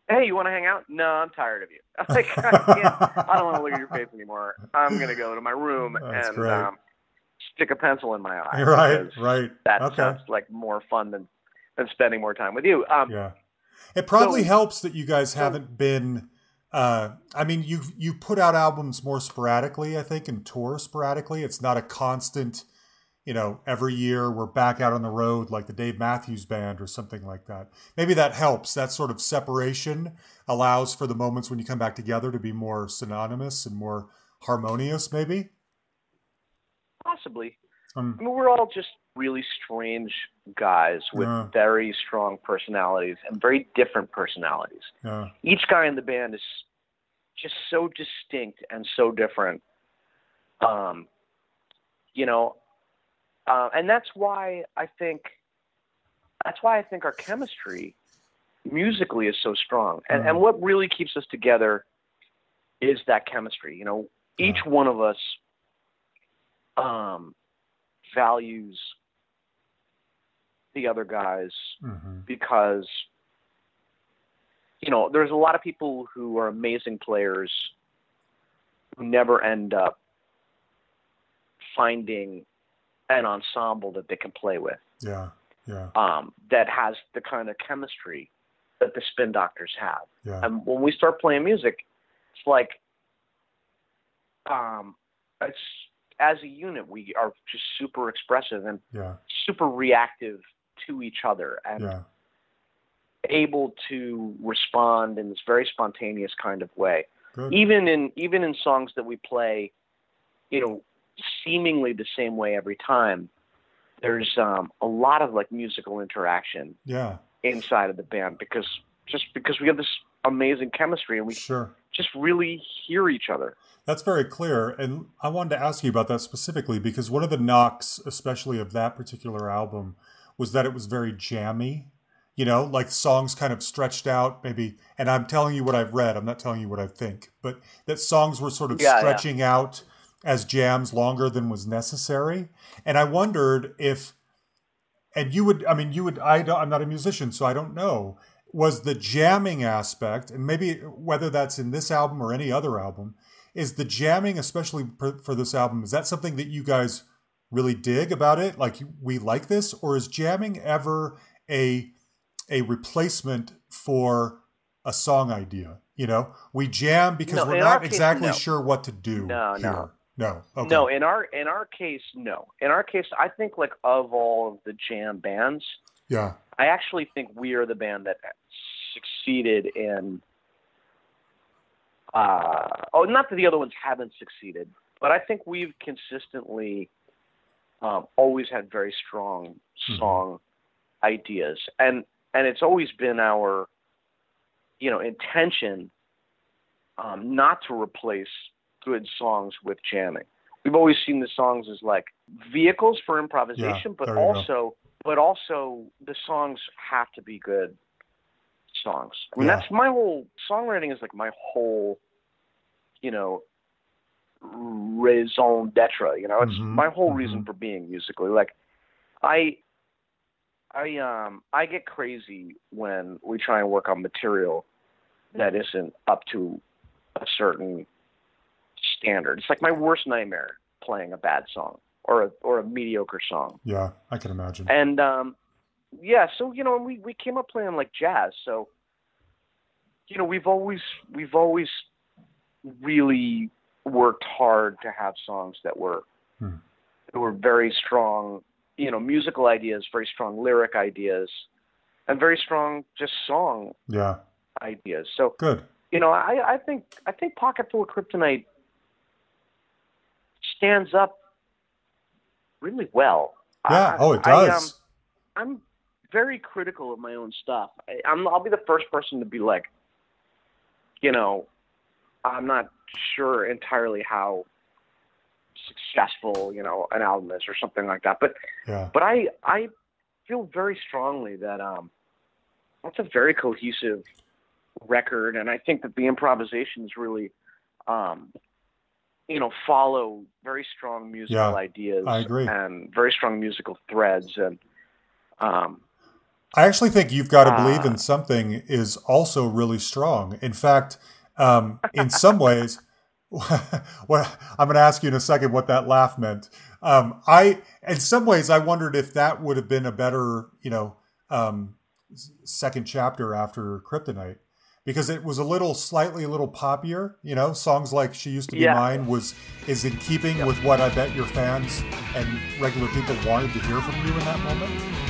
Hey, you want to hang out? No, I'm tired of you. like, I, can't, I don't want to look at your face anymore. I'm gonna go to my room That's and um, stick a pencil in my eye. right. Right. That Okay. sounds like more fun than than spending more time with you. Um, Yeah. It probably So- helps that you guys so- haven't been. Uh, I mean, you you put out albums more sporadically, I think, and tour sporadically. It's not a constant, you know, every year we're back out on the road like the Dave Matthews Band or something like that. Maybe that helps. That sort of separation allows for the moments when you come back together to be more synonymous and more harmonious. Maybe. possibly. Um, I mean, we're all just really strange guys with Yeah. very strong personalities and very different personalities. yeah. Each guy in the band is just so distinct and so different. Um, you know, uh, and that's why I think that's why I think our chemistry musically is so strong. And Mhm. and what really keeps us together is that chemistry. You know, each Yeah. one of us um, values the other guys hmm because you know there's a lot of people who are amazing players who never end up finding an ensemble that they can play with Yeah. Yeah. um, that has the kind of chemistry that the spin doctors have Yeah. and when we start playing music it's like um, it's as a unit we are just super expressive and Yeah. super reactive to each other and Yeah. able to respond in this very spontaneous kind of way. Good. even in even in songs that we play, you know, seemingly the same way every time, there's um, a lot of like musical interaction Yeah, inside of the band because just because we have this amazing chemistry and we sure. just really hear each other. That's very clear. And I wanted to ask you about that specifically because one of the knocks, especially of that particular album, was that it was very jammy. You know, like songs kind of stretched out, maybe. And I'm telling you what I've read, I'm not telling you what I think, but that songs were sort of Yeah, yeah. stretching out as jams longer than was necessary. And I wondered if, and you would, I mean, you would, I don't, I'm not a musician, so I don't know, was the jamming aspect, and maybe whether that's in this album or any other album, is the jamming, especially for this album, is that something that you guys really dig about it? Like we like this, or is jamming ever a a replacement for a song idea? You know, we jam because No, we're not case, exactly no. sure what to do. No, here. no. no. Okay. No, in our in our case, no. In our case, I think like of all of the jam bands, Yeah. I actually think we are the band that succeeded in. Uh, oh, not that the other ones haven't succeeded, but I think we've consistently um, always had very strong Mhm. song ideas, and and it's always been our, you know, intention um, not to replace good songs with jamming. We've always seen the songs as like vehicles for improvisation, but you go. also but also the songs have to be good songs. I mean, Yeah. that's my whole songwriting is like my whole, you know, raison d'être. You know, it's Mhm, my whole reason mhm. for being musically. Like, I, I um, I get crazy when we try and work on material that isn't up to a certain standard. It's like my worst nightmare playing a bad song or a or a mediocre song. Yeah, I can imagine. And um, yeah, so you know, we we came up playing like jazz. So you know, we've always we've always really worked hard to have songs that were Hmm. that were very strong. You know, musical ideas, very strong lyric ideas, and very strong just song Yeah, ideas. So good. you know, I, I think I think Pocket Full of Kryptonite stands up really well. Yeah. I- oh, it I, um, does. I'm very critical of my own stuff. I, I'm I'll be the first person to be like, you know, I'm not sure entirely how successful you know an album is or something like that. But yeah. but I I feel very strongly that um that's a very cohesive record, and I think that the improvisations really um you know follow very strong musical Yeah, ideas I agree. and very strong musical threads and um I actually think you've got to believe Ah. in something is also really strong. In fact, um, in some ways, well, I'm going to ask you in a second what that laugh meant. Um, I, in some ways, I wondered if that would have been a better, you know, um, second chapter after Kryptonite, because it was a little, slightly a little poppier. You know, songs like "She Used to Be Yeah. Mine" was is in keeping with what I bet your fans and regular people wanted to hear from you in that moment.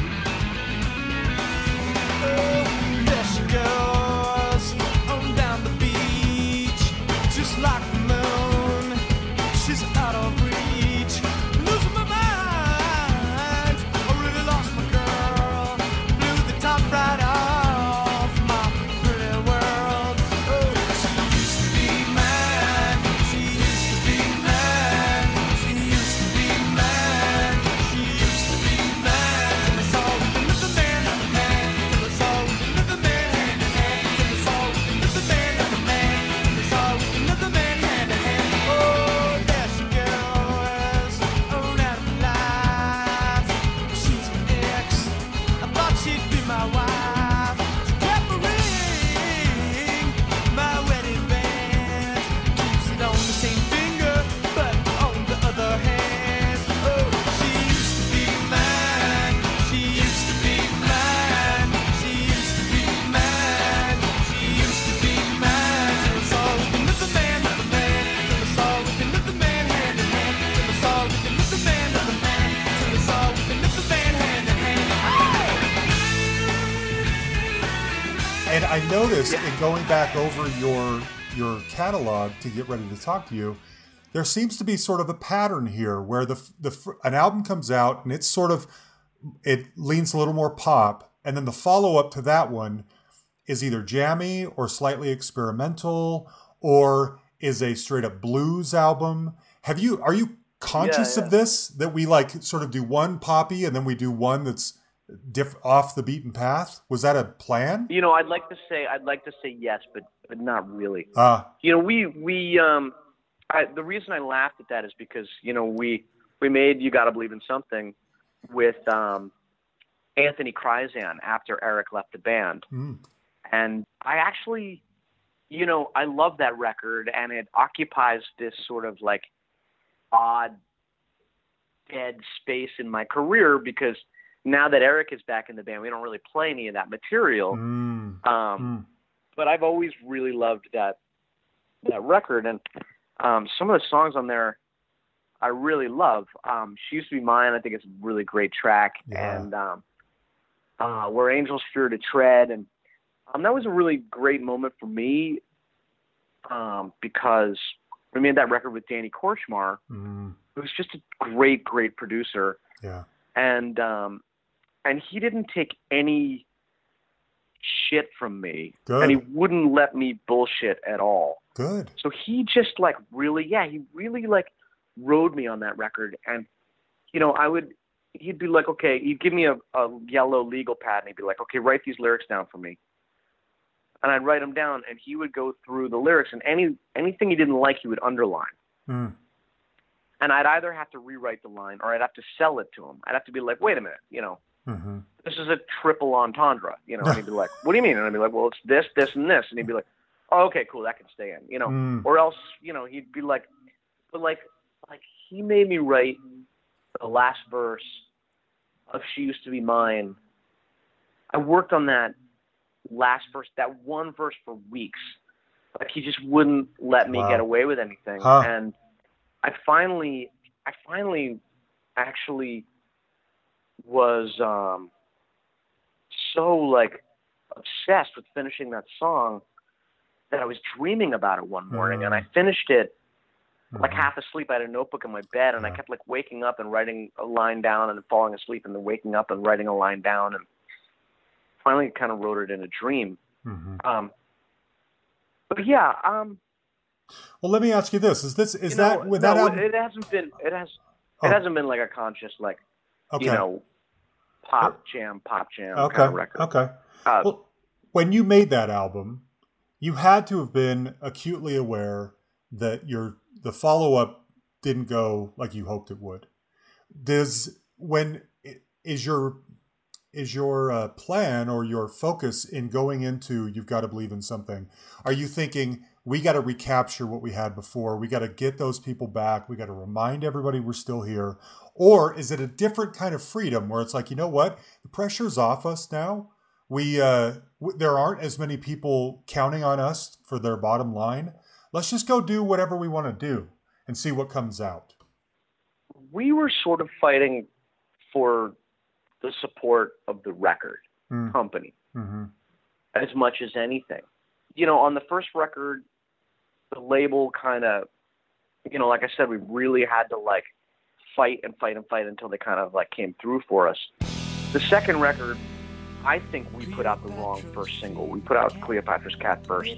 Going back over your your catalog to get ready to talk to you, there seems to be sort of a pattern here where the the an album comes out and it's sort of it leans a little more pop, and then the follow up to that one is either jammy or slightly experimental or is a straight up blues album. Have you are you conscious Yeah, of this that we like sort of do one poppy and then we do one that's diff- off the beaten path? Was that a plan? You know, I'd like to say I'd like to say yes, but but not really. Ah, You know, we we um, I, the reason I laughed at that is because you know we we made you got to believe in something with um, Anthony Krizan after Eric left the band, mm, and I actually, you know, I love that record, and it occupies this sort of like odd dead space in my career because now that Eric is back in the band, we don't really play any of that material. mm, Um, mm. but I've always really loved that that record, and um, some of the songs on there I really love. Um, "She Used to Be Mine," I think it's a really great track, Yeah. and um, uh, "Where Angels Fear to Tread," and um, that was a really great moment for me um, because we made that record with Danny Kortchmar, Mm, who's just a great, great producer yeah. and um and he didn't take any shit from me Good. and he wouldn't let me bullshit at all. Good. so he just like really yeah he really like rode me on that record. And you know i would he'd be like okay he'd give me a, a yellow legal pad and he'd be like okay write these lyrics down for me. And i'd write them down and he would go through the lyrics and any anything he didn't like he would underline. Mm, and i'd either have to rewrite the line or i'd have to sell it to him. I'd have to be like wait a minute you know hmm this is a triple entendre, you know. And he'd be like, what do you mean? And I'd be like, well, it's this, this, and this. And he'd be like, oh, okay, cool, that can stay in, you know. Mm. Or else, you know, he'd be like, but like, like he made me write the last verse of "She Used to Be Mine." I worked on that last verse, that one verse for weeks. Like he just wouldn't let me Wow. get away with anything, Huh. and I finally, I finally, actually was um so like obsessed with finishing that song that I was dreaming about it one morning and I Mm. finished it like Mhm. half asleep. I had a notebook in my bed and I kept like waking up and writing a line down and falling asleep and then waking up and writing a line down and finally kind of wrote it in a dream. Mhm. Um but yeah, um Well, let me ask you this: Is this is that know, with no, that album? it hasn't been it has Oh. it hasn't been like a conscious like okay. you know pop jam pop jam okay. kind of record. Okay. Uh, Well, when you made that album, you had to have been acutely aware that your the follow up didn't go like you hoped it would. Does when is your is your uh, plan or your focus in going into you've got to believe in something? Are you thinking we got to recapture what we had before? We got to get those people back. We got to remind everybody we're still here. Or is it a different kind of freedom where it's like, you know what? The pressure's off us now. We uh w- there aren't as many people counting on us for their bottom line. Let's just go do whatever we want to do and see what comes out. We were sort of fighting for the support of the record mm, company. Hmm as much as anything. You know, on the first record, the label kind of, you know, like I said, we really had to like fight and fight and fight until they kind of like came through for us. The second record, I think we put out the wrong first single. We put out Cleopatra's Cat first.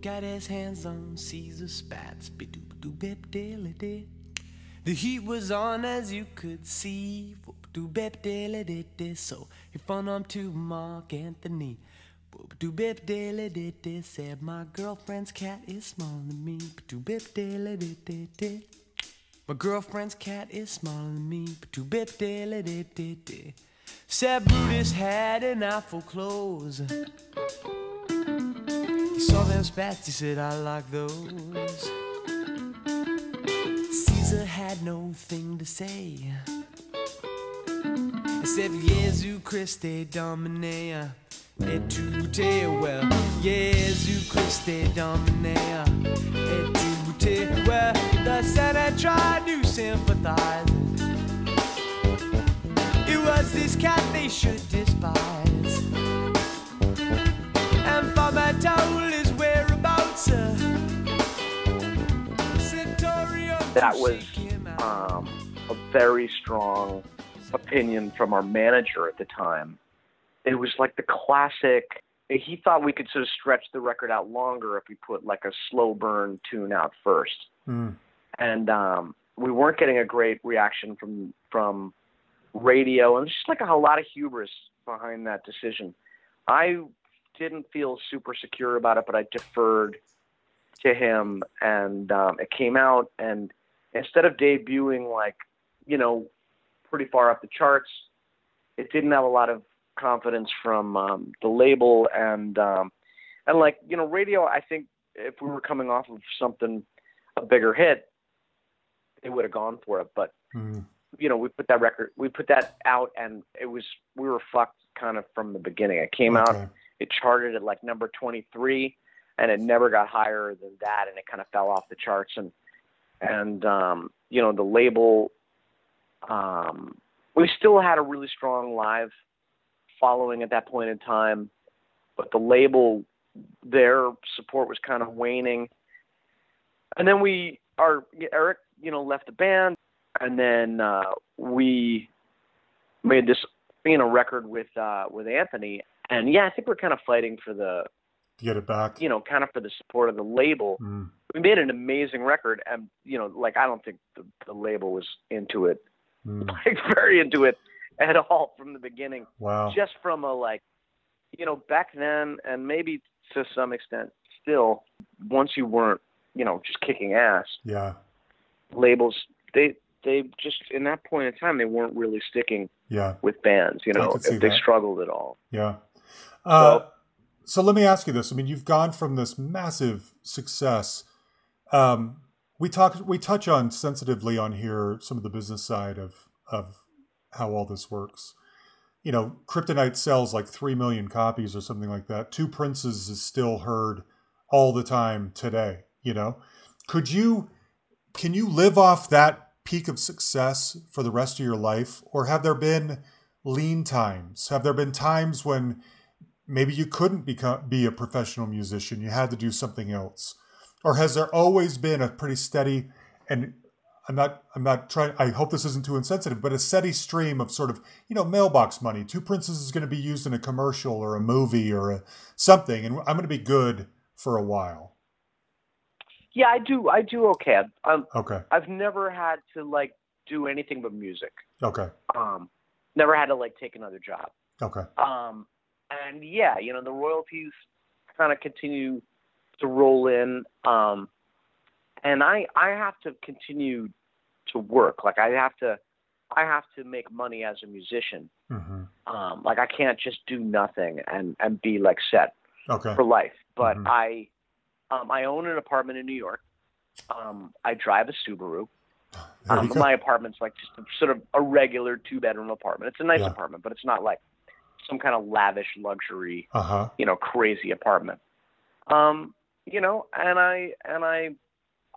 Got his hands on Caesar spats. The heat was on as you could see. So he phoned on to Mark Antony. Whoop-doop-bip-diddly-dee-dee. Said my girlfriend's cat is smaller than me. Whoop-doop-bip-diddly-dee-dee. My girlfriend's cat is smaller than me. Said Brutus had an eye for clothes. He saw them spats, he said, I like those. Caesar had no thing to say. Except Jesu Christe Domine. Et tu te well, Jesu Christe Domine. Et tu duty where the Senate tried to sympathize. It was this cat they should despise. And Farmer told his whereabouts. Uh, that was um, a very strong opinion from our manager at the time. It was like the classic he thought we could sort of stretch the record out longer if we put like a slow burn tune out first, Mm. and um, we weren't getting a great reaction from from radio, and just like a, lot of hubris behind that decision. I didn't feel super secure about it, but I deferred to him, and um, it came out. And instead of debuting like, you know, pretty far up the charts, it didn't have a lot of confidence from um, the label, and um, and like you know, radio. I think if we were coming off of something a bigger hit, they would have gone for it. But Mm. you know, we put that record, we put that out, and it was we were fucked kind of from the beginning. It came out it charted at like number 23 and it never got higher than that and it kind of fell off the charts and and um you know the label um we still had a really strong live following at that point in time but the label their support was kind of waning and then we our Eric you know left the band and then uh we made this you know record with uh with Anthony and yeah I think we're kind of fighting for the To get it back. you know kind of for the support of the label Mm. we made an amazing record and you know like I don't think the, the label was into it Mm. like very into it at all from the beginning Wow. just from a like you know back then and maybe to some extent still once you weren't you know just kicking ass Yeah. labels they they just in that point in time they weren't really sticking Yeah. with bands you know if they that. struggled at all Yeah. Uh, So- so let me ask you this. I mean, you've gone from this massive success. Um, we talk, we touch on sensitively on here some of the business side of of how all this works. You know, Kryptonite sells like three million copies or something like that. Two Princes is still heard all the time today. You know, could you can you live off that peak of success for the rest of your life, or have there been lean times? Have there been times when maybe you couldn't become be a professional musician you had to do something else or has there always been a pretty steady and i'm not i'm not trying i hope this isn't too insensitive but a steady stream of sort of you know mailbox money. Two princes is going to be used in a commercial or a movie or a something and i'm going to be good for a while. Yeah i do i do okay. I'm, okay. I've never had to like do anything but music. Okay. Um never had to like take another job. Okay. Um and yeah you know the royalties kind of continue to roll in. Um and i i have to continue to work like i have to i have to make money as a musician hmm um like i can't just do nothing and and be like set okay for life. But Mhm. I um, I own an apartment in New York. Um, I drive a Subaru. Um, my apartment's like just a, sort of a regular two bedroom apartment. It's a nice Yeah. apartment, but it's not like some kind of lavish luxury, uh-huh you know, crazy apartment. Um, you know, and I and I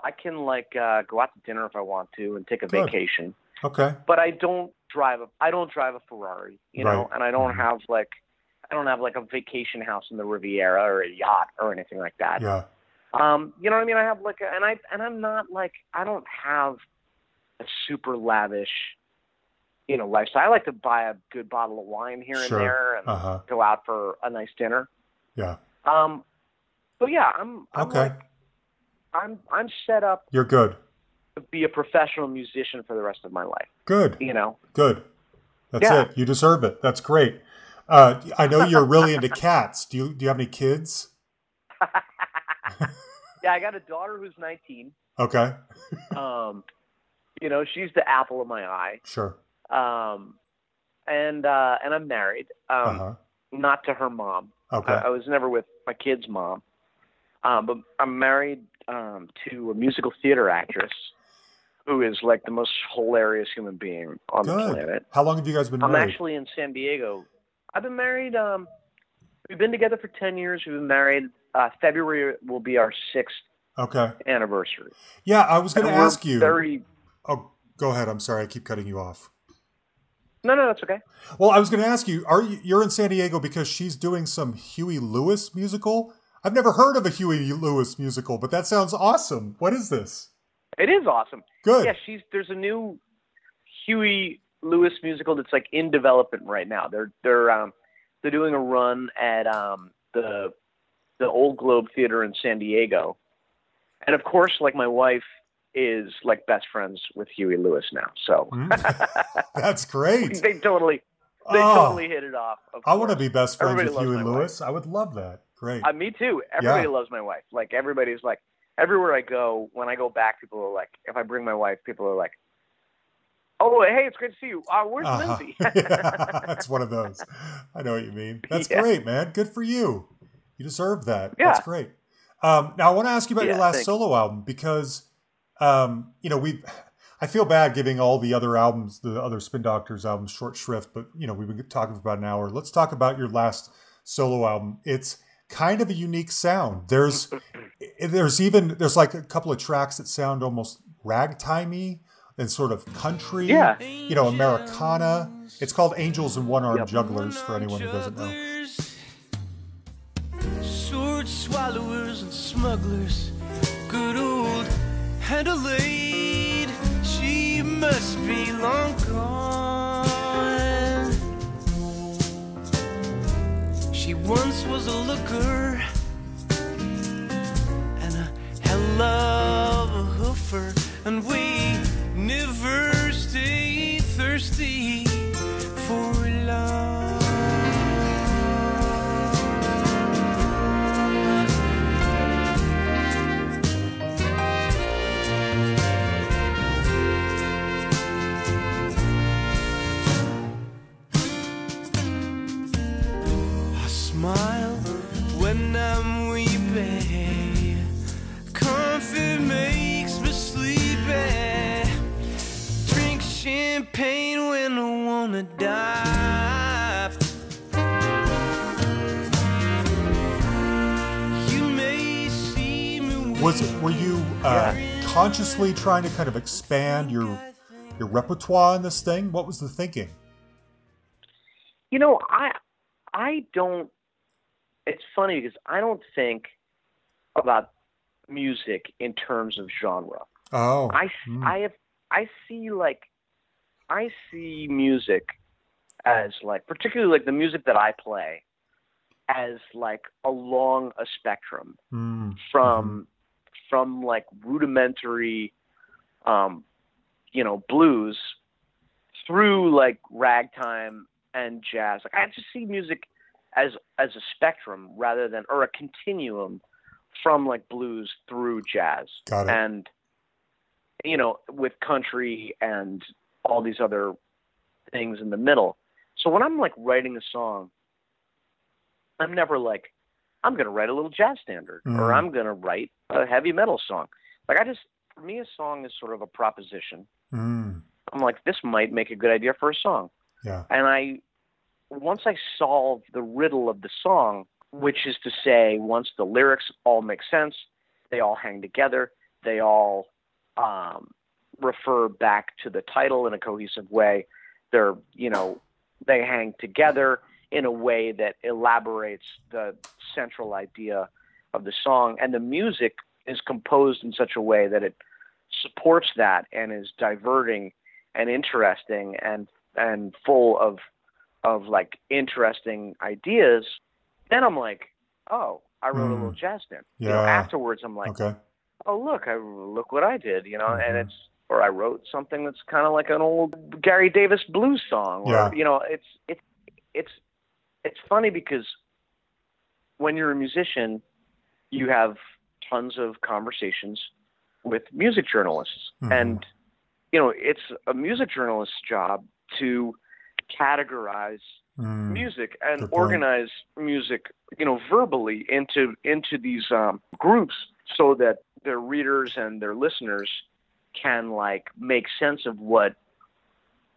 I can like uh, go out to dinner if I want to and take a Good. vacation. okay But I don't drive a I don't drive a Ferrari, you know, and I don't Mhm. have like I don't have like a vacation house in the Riviera or a yacht or anything like that. yeah Um, you know what I mean? I have like, a, and I and I'm not like I don't have a super lavish, you know, lifestyle. I like to buy a good bottle of wine here Sure. and there, and uh-huh go out for a nice dinner. yeah Um, but yeah, I'm, I'm okay like, I'm I'm set up you're good to be a professional musician for the rest of my life. good You know, Good. That's Yeah. it. You deserve it. That's great. Uh, I know you're really into cats. Do you do you have any kids? yeah, I got a daughter who's 19. Okay. Um, you know, she's the apple of my eye. Sure. Um, and uh, and I'm married. Um, Uh-huh. not to her mom. Okay. I, I was never with my kid's mom, um, but I'm married um, to a musical theater actress who is like the most hilarious human being on the planet. How long have you guys been married? I'm actually in San Diego. I've been married. Um, we've been together for ten years. We've been married. Uh, February will be our sixth okay. anniversary. Yeah, I was going to ask you. Very. Oh, go ahead. I'm sorry. I keep cutting you off. No, no, that's okay. Well, I was going to ask you. Are you you're in San Diego because she's doing some Huey Lewis musical? I've never heard of a Huey Lewis musical, but that sounds awesome. What is this? It is awesome. Good. Yeah, she's there's a new Huey Lewis musical that's like in development right now. They're they're um they're doing a run at um the the Old Globe Theater in San Diego. And of course, like my wife is like best friends with Huey Lewis now. So Mm. That's great. they totally they Oh. totally hit it off. Of I want to be best friends Everybody with Huey Lewis. I would love that. Great. Uh, me too. Everybody Yeah. loves my wife. Like everybody's like everywhere I go, when I go back, people are like, if I bring my wife, people are like, "Oh, hey, it's great to see you. Uh, where's Uh-huh. Lindsay?" yeah, it's one of those. I know what you mean. That's Yeah. great, man. Good for you. You deserve that. Yeah. That's great. Um, now I want to ask you about your last thanks. solo album because, um, you know, we. I feel bad giving all the other albums, the other Spin Doctors albums, short shrift, but you know we've been talking for about an hour. Let's talk about your last solo album. It's kind of a unique sound. There's, there's even there's like a couple of tracks that sound almost ragtimey and sort of country. Yeah. You know, Americana. It's called Angels and One Armed Yep. Jugglers for anyone who doesn't know. Sword swallowers and smugglers. Good old Adelaide. She must be long gone. Once was a looker and a hell of a hoofer, and we never stay thirsty for consciously trying to kind of expand your your repertoire in this thing? What was the thinking? You know, I I don't. It's funny because I don't think about music in terms of genre. Oh, I mm. I have I see like I see music as like particularly like the music that I play as like along a spectrum Mm, from from like rudimentary um you know blues through like ragtime and jazz. Like i just see music as as a spectrum rather than or a continuum from like blues through jazz. And you know with country and all these other things in the middle. So when i'm like writing a song i'm never like i'm going to write a little jazz standard or Mhm. i'm going to write a heavy metal song like i just for me a song is sort of a proposition Mm, i'm like this might make a good idea for a song yeah. and I once I solve the riddle of the song, which is to say, once the lyrics all make sense, they all hang together, they all um, refer back to the title in a cohesive way. They're you know they hang together in a way that elaborates the central idea of the song, and the music is composed in such a way that it supports that and is diverting and interesting and and full of of like interesting ideas, then I'm like, oh, I wrote a Mm. little jazz stand. Yeah. You know, afterwards I'm like, Okay. oh look, I look what I did, you know, and Mhm. it's or I wrote something that's kind of like an old Gary Davis blues song, or Yeah. you know, it's it's it's it's funny because when you're a musician, you have tons of conversations with music journalists, Mhm. and you know, it's a music journalist's job to categorize Mm, music and organize music, you know, verbally into into these um, groups so that their readers and their listeners can like make sense of what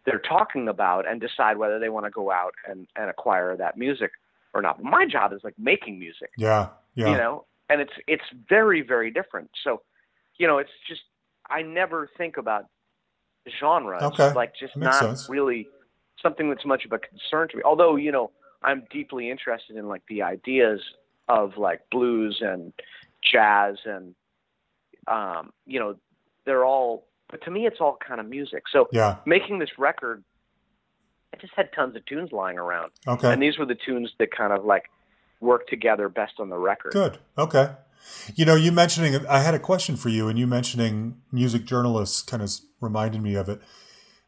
they're talking about and decide whether they want to go out and, and acquire that music or not. My job is like making music, Yeah. Yeah. you know, and it's it's very very different. So, you know, it's just I never think about genre. It's Okay. like just not sense. really something that's much of a concern to me. Although, you know, I'm deeply interested in like the ideas of like blues and jazz and um, you know, they're all but to me it's all kind of music. So Yeah. making this record I just had tons of tunes lying around. Okay. And these were the tunes that kind of like work together best on the record. Good. Okay. You know, you mentioning, I had a question for you, and you mentioning music journalists kind of reminded me of it.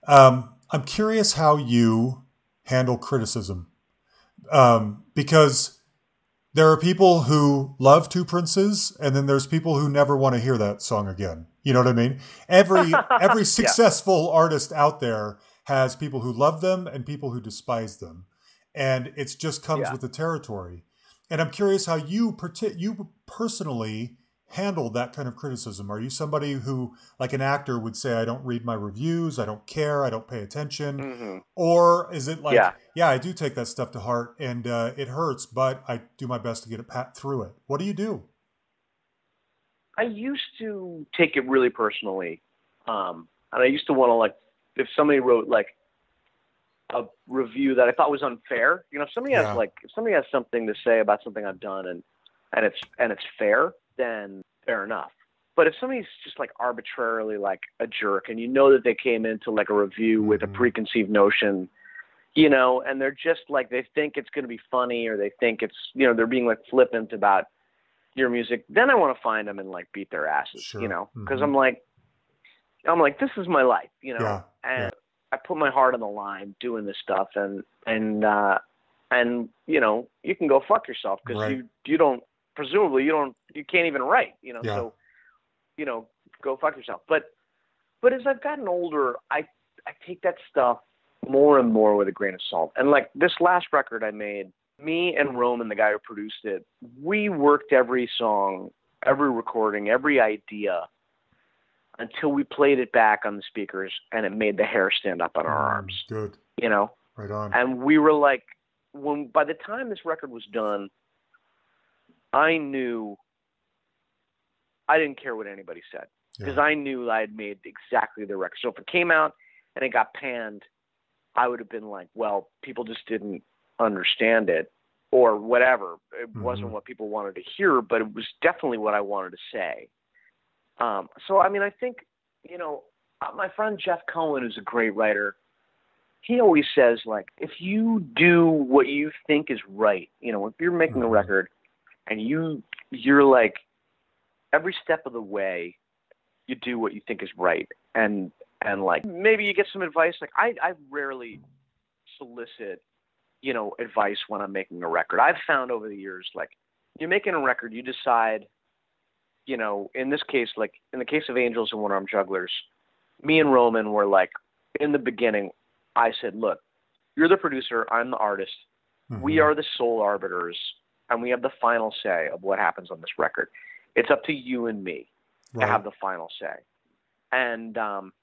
Um, I'm curious how you handle criticism um, because there are people who love Two Princes, and then there's people who never want to hear that song again. You know what I mean? Every every successful artist out there has people who love them and people who despise them, and it just comes Yeah. with the territory. And I'm curious how you parti- you personally handle that kind of criticism. Are you somebody who, like an actor, would say, "I don't read my reviews, I don't care, I don't pay attention," hmm or is it like, Yeah. "Yeah, I do take that stuff to heart, and uh, it hurts, but I do my best to get it pat through it." What do you do? I used to take it really personally. Um, and I used to want to like, if somebody wrote like a review that I thought was unfair, you know, if somebody Yeah. has like, if somebody has something to say about something I've done and, and it's, and it's fair, then fair enough. But if somebody's just like arbitrarily like a jerk and you know that they came into like a review with a Mhm. preconceived notion, you know, and they're just like, they think it's going to be funny or they think it's, you know, they're being like flippant about your music, then I want to find them and like beat their asses, Sure. you know, because Mhm. I'm like, I'm like, this is my life, you know, Yeah, and I put my heart on the line doing this stuff, and and uh, and you know, you can go fuck yourself because Right. you you don't presumably you don't you can't even write, you know, Yeah. so you know, go fuck yourself. But but as I've gotten older, I I take that stuff more and more with a grain of salt. And like this last record I made, me and Roman, the guy who produced it, we worked every song, every recording, every idea until we played it back on the speakers and it made the hair stand up on our Mm, arms, Good. you know? Right on. And we were like when by the time this record was done, I knew I didn't care what anybody said because Yeah. I knew I had made exactly the record. So if it came out and it got panned, I would have been like, well, people just didn't understand it or whatever. It wasn't Mhm. what people wanted to hear, but it was definitely what I wanted to say. Um, so, I mean, I think, you know, uh, my friend Jeff Cohen, is a great writer, he always says, like, if you do what you think is right, you know, if you're making a Mhm. record and you, you're like, every step of the way, you do what you think is right. And, and like, maybe you get some advice. Like, I, I rarely solicit, you know, advice when I'm making a record. I've found over the years, like, you're making a record, you decide, you know, in this case, like in the case of Angels and One Arm Jugglers, me and Roman were like, in the beginning, I said, look, you're the producer, I'm the artist. We Mhm. are the sole arbiters, and we have the final say of what happens on this record. It's up to you and me to have the final say. And um,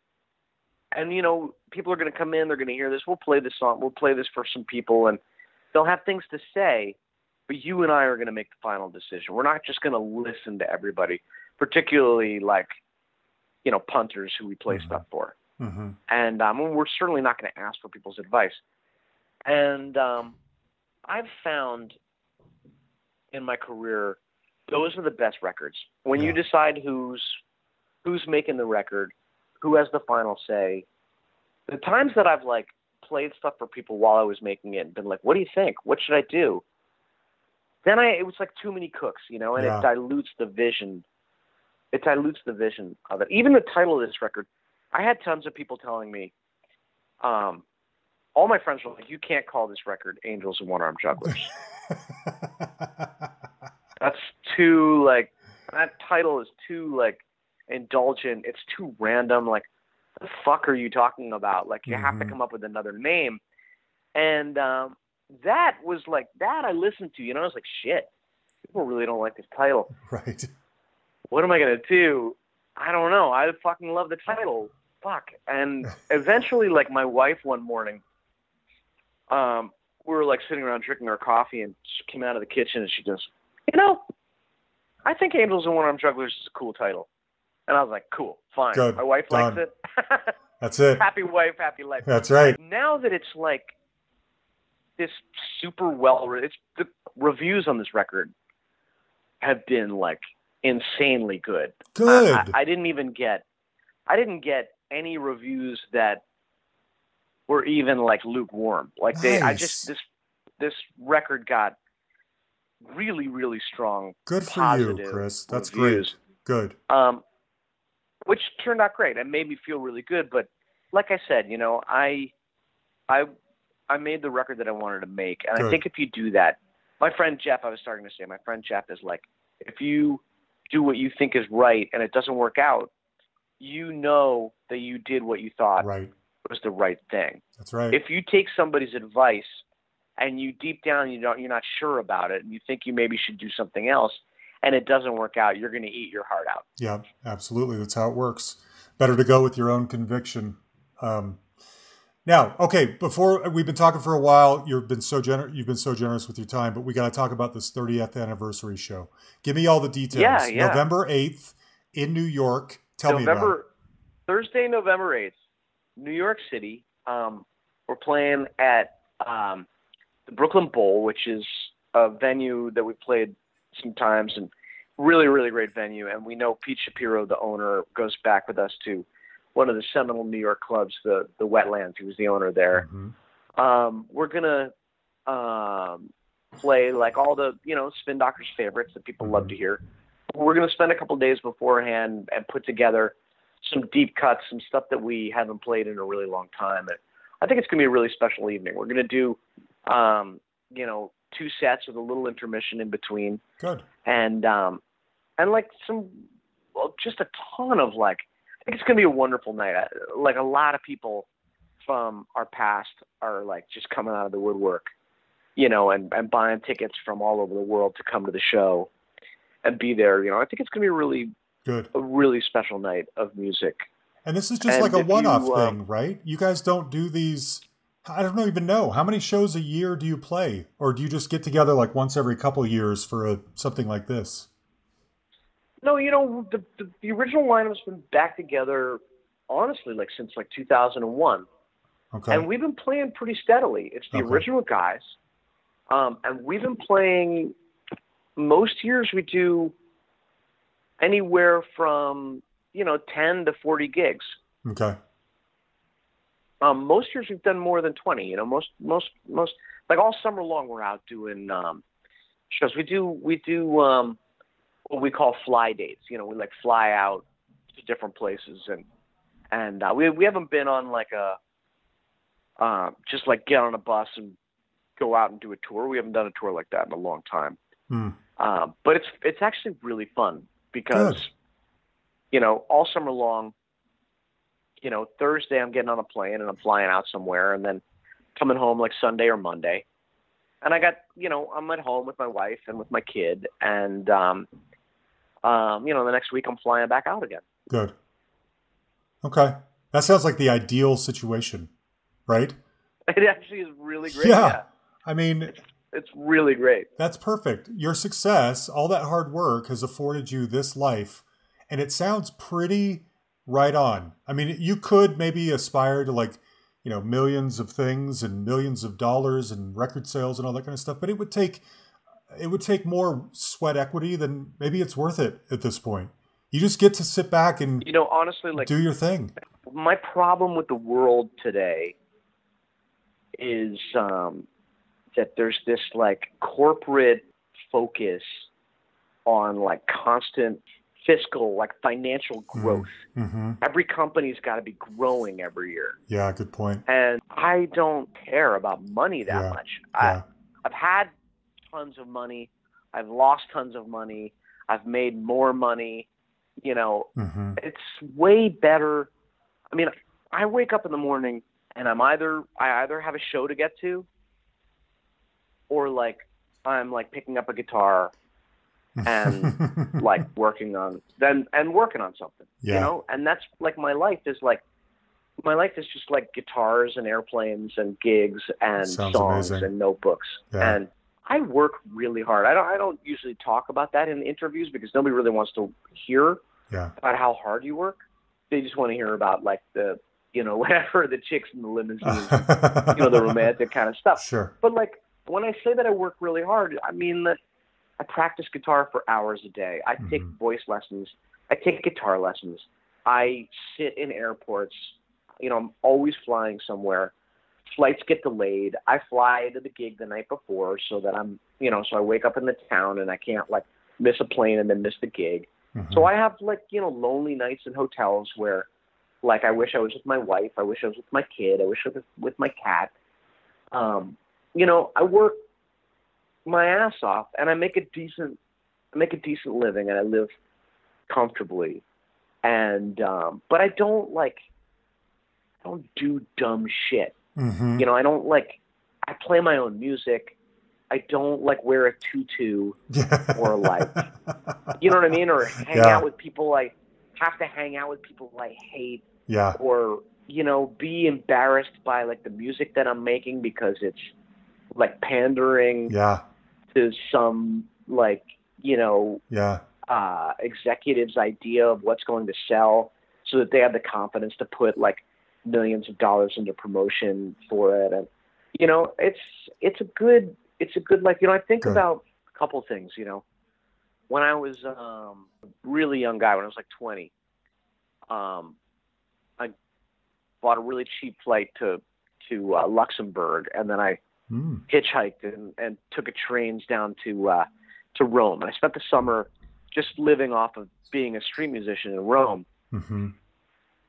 and you know, people are going to come in, they're going to hear this. We'll play this song, we'll play this for some people, and they'll have things to say. But you and I are going to make the final decision. We're not just going to listen to everybody, particularly like, you know, punters who we play Mhm. stuff for Mhm. and um, we're certainly not going to ask for people's advice. And um, I've found in my career, those are the best records. When you decide who's who's making the record, who has the final say. The times that I've like played stuff for people while I was making it and been like, "What do you think? What should I do?" Then I it was like too many cooks, you know, and Yeah. it dilutes the vision. It dilutes the vision of it. Even the title of this record, I had tons of people telling me, um, all my friends were like, "You can't call this record Angels and One Arm Jugglers. That's too like that title is too like indulgent. It's too random. Like, the fuck are you talking about? Like, you have to Mhm. come up with another name." And um, that was like that I listened to. You know, I was like, "Shit, people really don't like this title." right. what am I gonna do? I don't know. I fucking love the title. Fuck. And eventually, like my wife one morning, um, we were like sitting around drinking our coffee, and she came out of the kitchen and she goes, "You know, I think Angels and One Arm Jugglers is a cool title." And I was like, "Cool, fine." Good. My wife Done. likes it. That's it. happy wife, happy life. That's right. Now that it's like this super well, it's the reviews on this record have been like insanely good. Good. I, I didn't even get I didn't get any reviews that were even like lukewarm. Like they, I just this this record got really really strong. Good for you, Chris. That's reviews. great. Good. um, which turned out great and made me feel really good. But like I said, you know, I, I, I made the record that I wanted to make, and Good. I think if you do that, my friend Jeff, I was starting to say, my friend Jeff is like, if you do what you think is right and it doesn't work out, you know that you did what you thought Right. was the right thing. That's right. If you take somebody's advice and you deep down you don't you're not sure about it and you think you maybe should do something else and it doesn't work out, you're going to eat your heart out. Yeah, absolutely. That's how it works. Better to go with your own conviction. Um, now, okay, before we've been talking for a while, you've been so gener- you've been so generous with your time, but we got to talk about this 30th anniversary show. Give me all the details. Yeah, yeah. November 8th in New York. Tell me about it. November Thursday, November eighth, New York City. Um, we're playing at um, the Brooklyn Bowl, which is a venue that we played sometimes, and really, really great venue. And we know Pete Shapiro, the owner, goes back with us to one of the seminal New York clubs, the the Wetlands. He was the owner there. Mhm. Um, we're gonna um, play like all the you know Spin Doctors favorites that people love to hear. We're gonna spend a couple days beforehand and put together some deep cuts, some stuff that we haven't played in a really long time. And I think it's gonna be a really special evening. We're gonna do um, you know two sets with a little intermission in between Good. and um and like some well, just a ton of like I think it's gonna be a wonderful night. I, like a lot of people from our past are like just coming out of the woodwork, you know, and and buying tickets from all over the world to come to the show and be there. You know, I think it's gonna be a really Good. a really special night of music. And this is just And like a one-off um, thing, right? You guys don't do these. I don't even know how many shows a year do you play, or do you just get together like once every couple years for a something like this? No, you know, the the, the original lineup's been back together honestly like since like 2001. Okay. and we've been playing pretty steadily. It's the Okay. original guys, um, and we've been playing. Most years we do anywhere from you know ten to forty gigs. okay. Um, most years we've done more than twenty. You know, most most most like all summer long we're out doing um, shows. We do we do um, what we call fly dates. You know, we like fly out to different places and and uh, we we haven't been on like a uh, just like get on a bus and go out and do a tour. We haven't done a tour like that in a long time. Hmm. Um, but it's it's actually really fun because Good. you know all summer long. You know Thursday I'm getting on a plane and I'm flying out somewhere and then coming home like Sunday or Monday, and I got you know I'm at home with my wife and with my kid and um, um, you know the next week I'm flying back out again. Good. Okay. That sounds like the ideal situation, right? It actually is really great. Yeah. yeah. I mean, It's really great. that's perfect. Your success, all that hard work has afforded you this life, and it sounds pretty right on. I mean, you could maybe aspire to like, you know, millions of things and millions of dollars and record sales and all that kind of stuff, but it would take it would take more sweat equity than maybe it's worth it at this point. You just get to sit back and You know, honestly, like do your thing. my problem with the world today is um, that there's this like corporate focus on like constant fiscal, like financial growth. Mm-hmm. Every company's got to be growing every year, Yeah, good point. and I don't care about money that Yeah, much. Yeah. I, I've had tons of money. I've lost tons of money. I've made more money. You know, mm-hmm. it's way better. I mean, I wake up in the morning and I'm either I either have a show to get to, or like I'm like picking up a guitar and like working on then and working on something. Yeah. You know, and that's like my life is like my life is just like guitars and airplanes and gigs and Sounds songs amazing. and notebooks Yeah. and I work really hard. I don't I don't usually talk about that in interviews because nobody really wants to hear yeah. about how hard you work. They just want to hear about like the you know whatever the chicks in the limousines, you know the romantic kind of stuff. Sure. But like when I say that I work really hard, I mean that I practice guitar for hours a day. I take Mhm. voice lessons. I take guitar lessons. I sit in airports. You know, I'm always flying somewhere. Flights get delayed. I fly to the gig the night before so that I'm, you know, so I wake up in the town and I can't like miss a plane and then miss the gig. Mhm. So I have like, you know, lonely nights in hotels where like I wish I was with my wife, I wish I was with my kid, I wish I was with my cat. Um, you know, I work my ass off and I make a decent I make a decent living and I live comfortably. And um but I don't like I don't do dumb shit. Mhm. You know, I don't like I play my own music. I don't like wear a tutu or like you know what I mean? Or hang Yeah. out with people I have to hang out with people I hate yeah. or you know be embarrassed by like the music that I'm making because it's like pandering Yeah. To some like you know Yeah. uh executive's idea of what's going to sell so that they have the confidence to put like millions of dollars into promotion for it and you know it's it's a good it's a good like you know I think Good. about a couple things you know when I was um a really young guy when I was like 20 um I bought a really cheap flight to to uh, Luxembourg and then I Mm. hitchhiked and, and took a trains down to uh, to Rome. And I spent the summer just living off of being a street musician in Rome. hmm And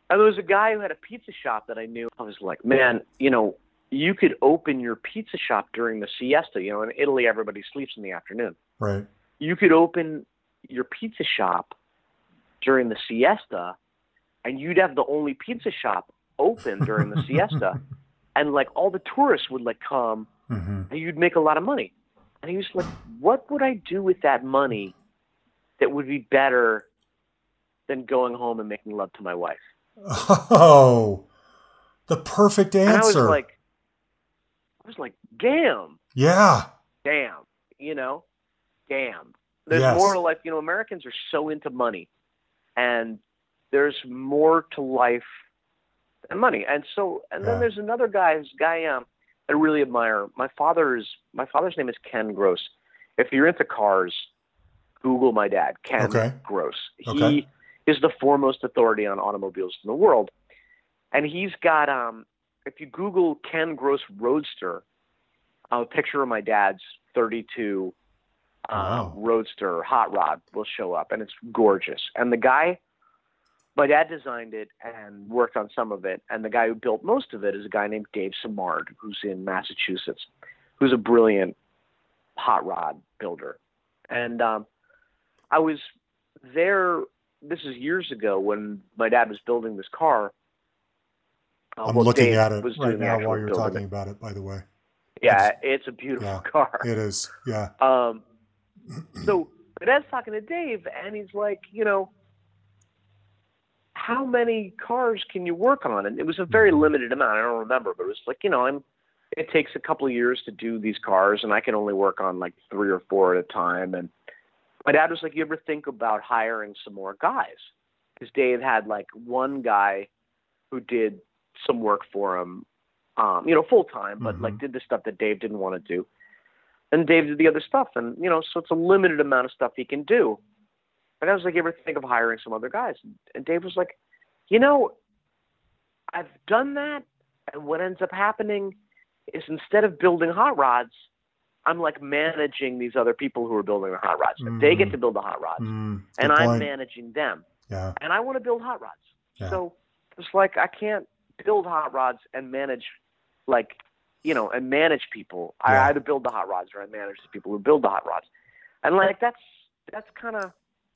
there was a guy who had a pizza shop that I knew. I was like, man, you know, you could open your pizza shop during the siesta. You know, in Italy, everybody sleeps in the afternoon. Right. You could open your pizza shop during the siesta, and you'd have the only pizza shop open during the siesta. And like all the tourists would like come hmm and you'd make a lot of money. And he was like, What would I do with that money that would be better than going home and making love to my wife? Oh, the perfect And I was like, I was like, damn, yeah. damn, you know, damn. There's Yes. more to life. You know, Americans are so into money, and there's more to life than money. And so, and Yeah. then there's another guy, this guy um, I really admire. My father's my father's name is Ken Gross. If you're into cars, Google my dad, Ken Okay. Gross. Okay. He is the foremost authority on automobiles in the world, and he's got um. If you Google Ken Gross Roadster, a picture of my dad's 32 uh, Wow. Roadster hot rod will show up, and it's gorgeous. And the guy, my dad designed it and worked on some of it, and the guy who built most of it is a guy named Dave Simard, who's in Massachusetts, who's a brilliant hot rod builder. And um, I was there. This is years ago when my dad was building this car. Uh, I'm well, looking Dave at it was right now while you're talking about it, by the way. Yeah, it's a beautiful Yeah. car. It is. Yeah. Um, so my dad's talking to Dave, and he's like, you know, how many cars can you work on? And it was a very limited amount. I don't remember, but it was like, you know, I'm. It takes a couple of years to do these cars, and I can only work on like three or four at a time. And my dad was like, you ever think about hiring some more guys? Because Dave had like one guy who did some work for him, um, you know, full time, but like did the stuff that Dave didn't want to do and Dave did the other stuff, and you know, so it's a limited amount of stuff he can do. And I was like, you ever think of hiring some other guys? And Dave was like, you know, I've done that, and what ends up happening is instead of building hot rods, I'm like managing these other people who are building the hot rods. And They get Mm. to build the hot rods, Mm, and I'm point. managing them. Yeah. And I want to build hot rods. Yeah. So it's like I can't build hot rods and manage, like, you know, and manage people. Yeah. I either build the hot rods or I manage the people who build the hot rods. And like that's that's kind of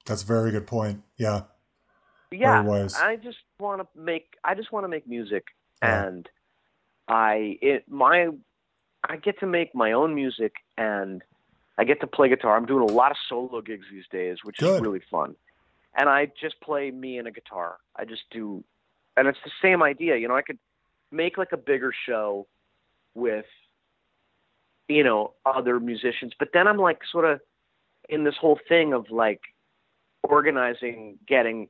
That's a very good point. Yeah. yeah. I just want to make I just want to make music, Yeah. and I it my I get to make my own music and I get to play guitar. I'm doing a lot of solo gigs these days, which Good. is really fun. And I just play me and a guitar. I just do, and it's the same idea. You know, I could make like a bigger show with, you know, other musicians, but then I'm like sort of in this whole thing of like organizing, getting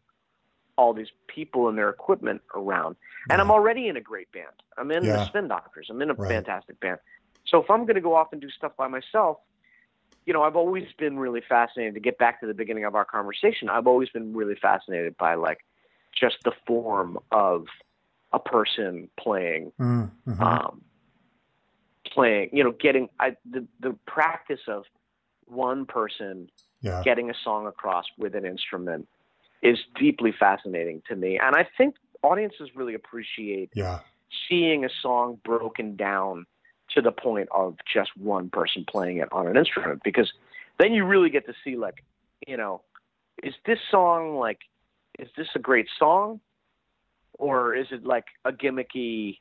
all these people and their equipment around. And I'm already in a great band. I'm in Yeah. the Spin Doctors. I'm in a Right. fantastic band. So if I'm going to go off and do stuff by myself, you know, I've always been really fascinated to get back to the beginning of our conversation. I've always been really fascinated by like just the form of a person playing Mm, mhm. um, playing, you know, getting I, the the practice of one person yeah. getting a song across with an instrument is deeply fascinating to me, and I think audiences really appreciate Yeah. seeing a song broken down to the point of just one person playing it on an instrument because then you really get to see like you know is this song like is this a great song or is it like a gimmicky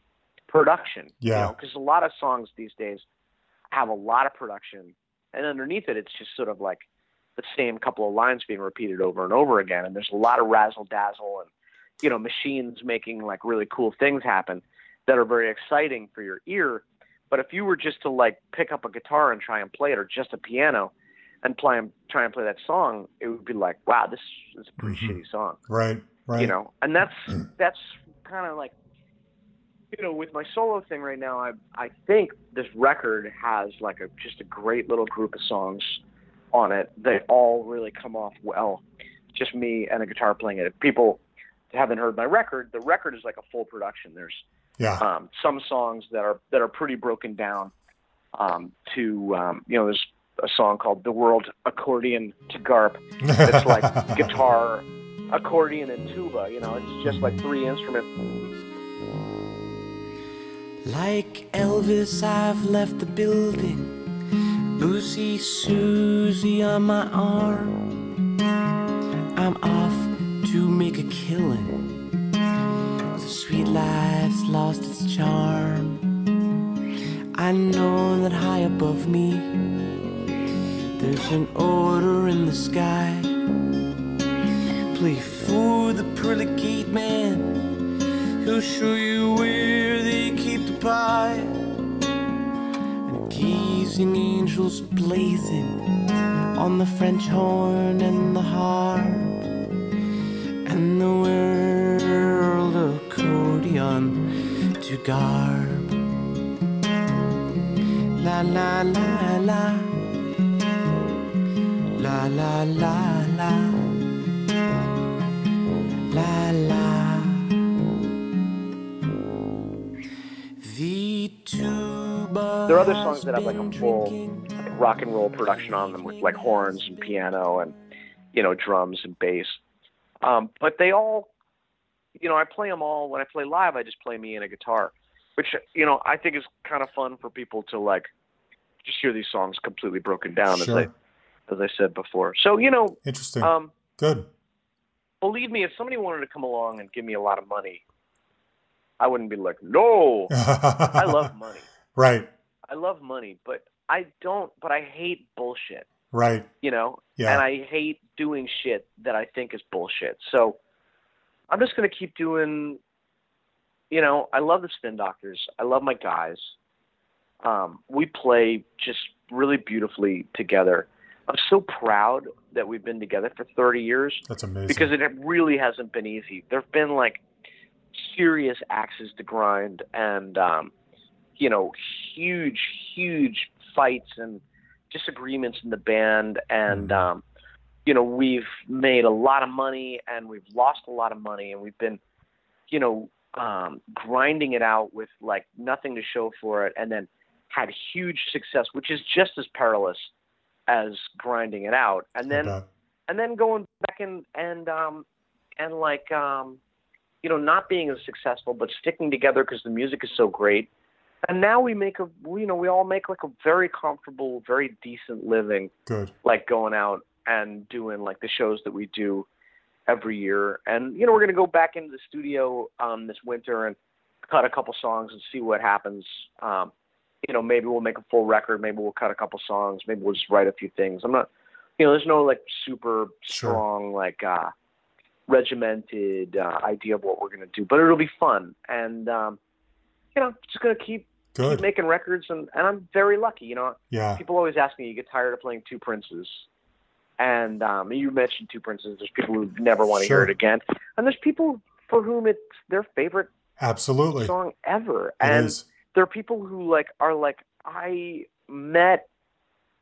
production Yeah. because a lot of songs these days have a lot of production and underneath it it's just sort of like the same couple of lines being repeated over and over again and there's a lot of razzle dazzle and you know machines making like really cool things happen that are very exciting for your ear but if you were just to like pick up a guitar and try and play it or just a piano and play and try and play that song it would be like wow this is a pretty Mhm. shitty song Right. Right. you know and that's that's kind of like you know with my solo thing right now i i think this record has like a just a great little group of songs on it they all really come off well just me and a guitar playing it if people haven't heard my record the record is like a full production there's Yeah. um, some songs that are that are pretty broken down um, to um, you know there's a song called "The World Accordion to Garp." It's like guitar, accordion, and tuba. You know, it's just like three instruments. Like Elvis, I've left the building. Lucy, Susie on my arm. I'm off to make a killing. The sweet life's lost its charm. I know that high above me, there's an order in the sky. Play for the pearly gate man. He'll show you where they keep the pie. And angels blazing on the French horn and the harp. And the world accordion to Garp. La la. La la la la. La There are other songs that have like a full like, rock and roll production on them with like horns and piano and you know drums and bass. Um, but they all, you know, I play them all when I play live. I just play me and a guitar, which you know I think is kind of fun for people to like just hear these songs completely broken down Sure. as I as I said before. So you know, Interesting. um, Good. believe me, if somebody wanted to come along and give me a lot of money, I wouldn't be like, no. I I love money. Right. I love money, but I don't. But I hate bullshit. Right. You know, Yeah. and I hate doing shit that I think is bullshit. So I'm just gonna keep doing. You know, I love the Spin Doctors. I love my guys. Um, we play just really beautifully together. I'm so proud that we've been together for 30 years That's amazing. because it really hasn't been easy. There've been like serious axes to grind and um you know huge huge fights and disagreements in the band and Mhm. um you know we've made a lot of money and we've lost a lot of money and we've been you know um grinding it out with like nothing to show for it and then had huge success which is just as perilous as grinding it out and then bet. and then going back and and um and like um you know not being as successful but sticking together because the music is so great and now we make a you know we all make like a very comfortable very decent living Good. like going out and doing like the shows that we do every year. And you know we're going to go back into the studio um this winter and cut a couple songs and see what happens. Um you know maybe we'll make a full record. Maybe we'll cut a couple songs. Maybe we'll just write a few things. I'm not you know there's no like super Sure. strong like uh regimented uh, idea of what we're going to do but it'll be fun. And um you know just going to keep keep making records and and i'm very lucky you know Yeah. people always ask me, you get tired of playing Two Princes? And um, you mentioned Two Princes. There's people who never want to Sure. hear it again, and there's people for whom it's their favorite Absolutely. song ever. It and is. there are people who like are like, I met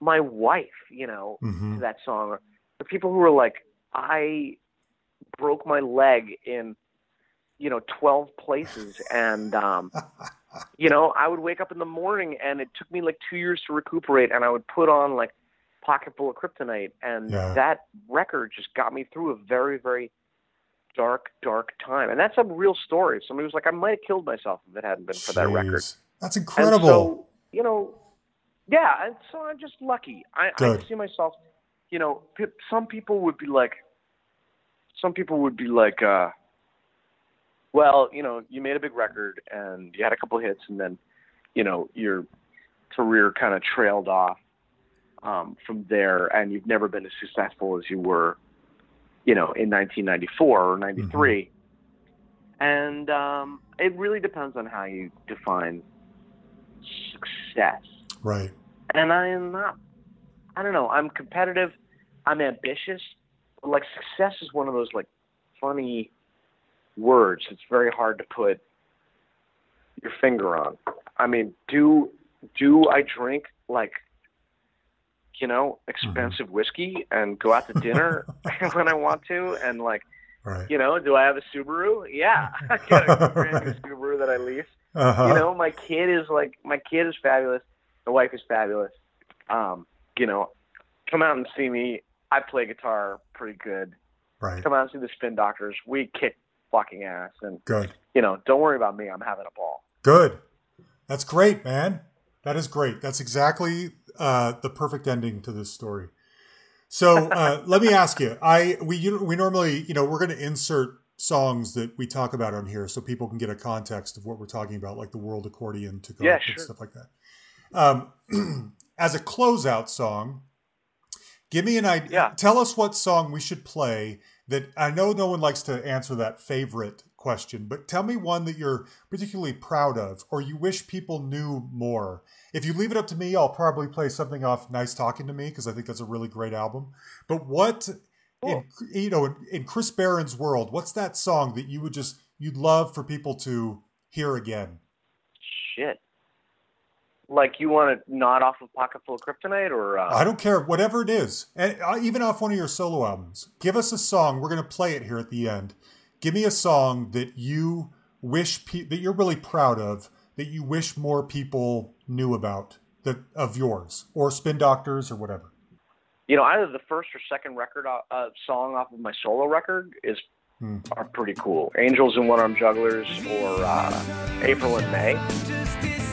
my wife, you know, hmm to that song. Or there are people who are like, I broke my leg in you know, 12 places. And, um, you know, I would wake up in the morning and it took me like two years to recuperate. And I would put on like Pocket Full of Kryptonite. And Yeah. that record just got me through a very, very dark, dark time. And that's a real story. Somebody was like, I might have killed myself if it hadn't been for that record. Jeez. That's And incredible. so, you know, yeah, and so I'm just lucky. I, I see myself, you know, some people would be like, some people would be like, uh, well, you know, you made a big record and you had a couple hits and then, you know, your career kind of trailed off um, from there and you've never been as successful as you were, you know, in 1994 or 93. And um, it really depends on how you define success. right. And I am not, I don't know, I'm competitive, I'm ambitious, but like success is one of those like funny words. It's very hard to put your finger on. I mean, do do I drink like you know expensive whiskey and go out to dinner when I want to and like Right. you know do I have a Subaru? Yeah, I got a brand new Subaru that I lease Uh-huh. you know, my kid is like my kid is fabulous. My wife is fabulous. Um, you know, come out and see me. I play guitar pretty good. right. Come out and see the Spin Doctors. We kick fucking ass, and Good. you know, don't worry about me. I'm having a ball. Good. That's great, man. That is great. That's exactly uh, the perfect ending to this story. So uh, let me ask you. I we you- we normally you know we're going to insert songs that we talk about on here so people can get a context of what we're talking about, like the World Accordion to go Yeah, and stuff like that. Um, as a closeout song, give me an idea. Yeah. Tell us what song we should play. That I know no one likes to answer that favorite question, but tell me one that you're particularly proud of or you wish people knew more. If you leave it up to me, I'll probably play something off Nice Talking to Me because I think that's a really great album. But what in, you know in, in Chris Barron's world, what's that song that you would just you'd love for people to hear again? Shit. Like you want to nod off of Pocket Full of Kryptonite, or uh, I don't care, whatever it is, and uh, even off one of your solo albums. Give us a song. We're going to play it here at the end. Give me a song that you wish pe- that you're really proud of, that you wish more people knew about, that of yours or Spin Doctors or whatever. you know, either the first or second record uh, uh, song off of my solo record is Hmm. are pretty cool. Angels and One Arm Jugglers, or uh, April and May.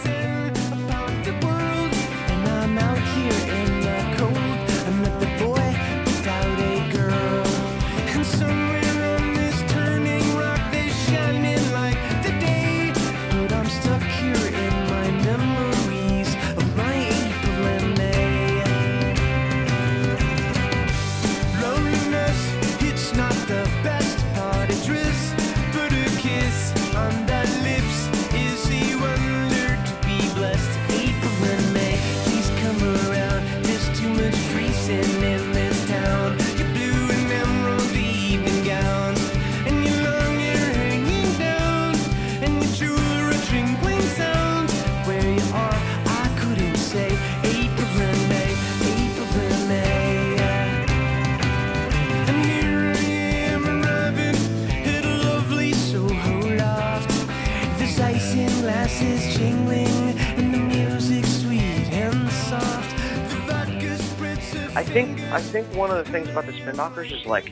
I think I think one of the things about the Spin Doctors is like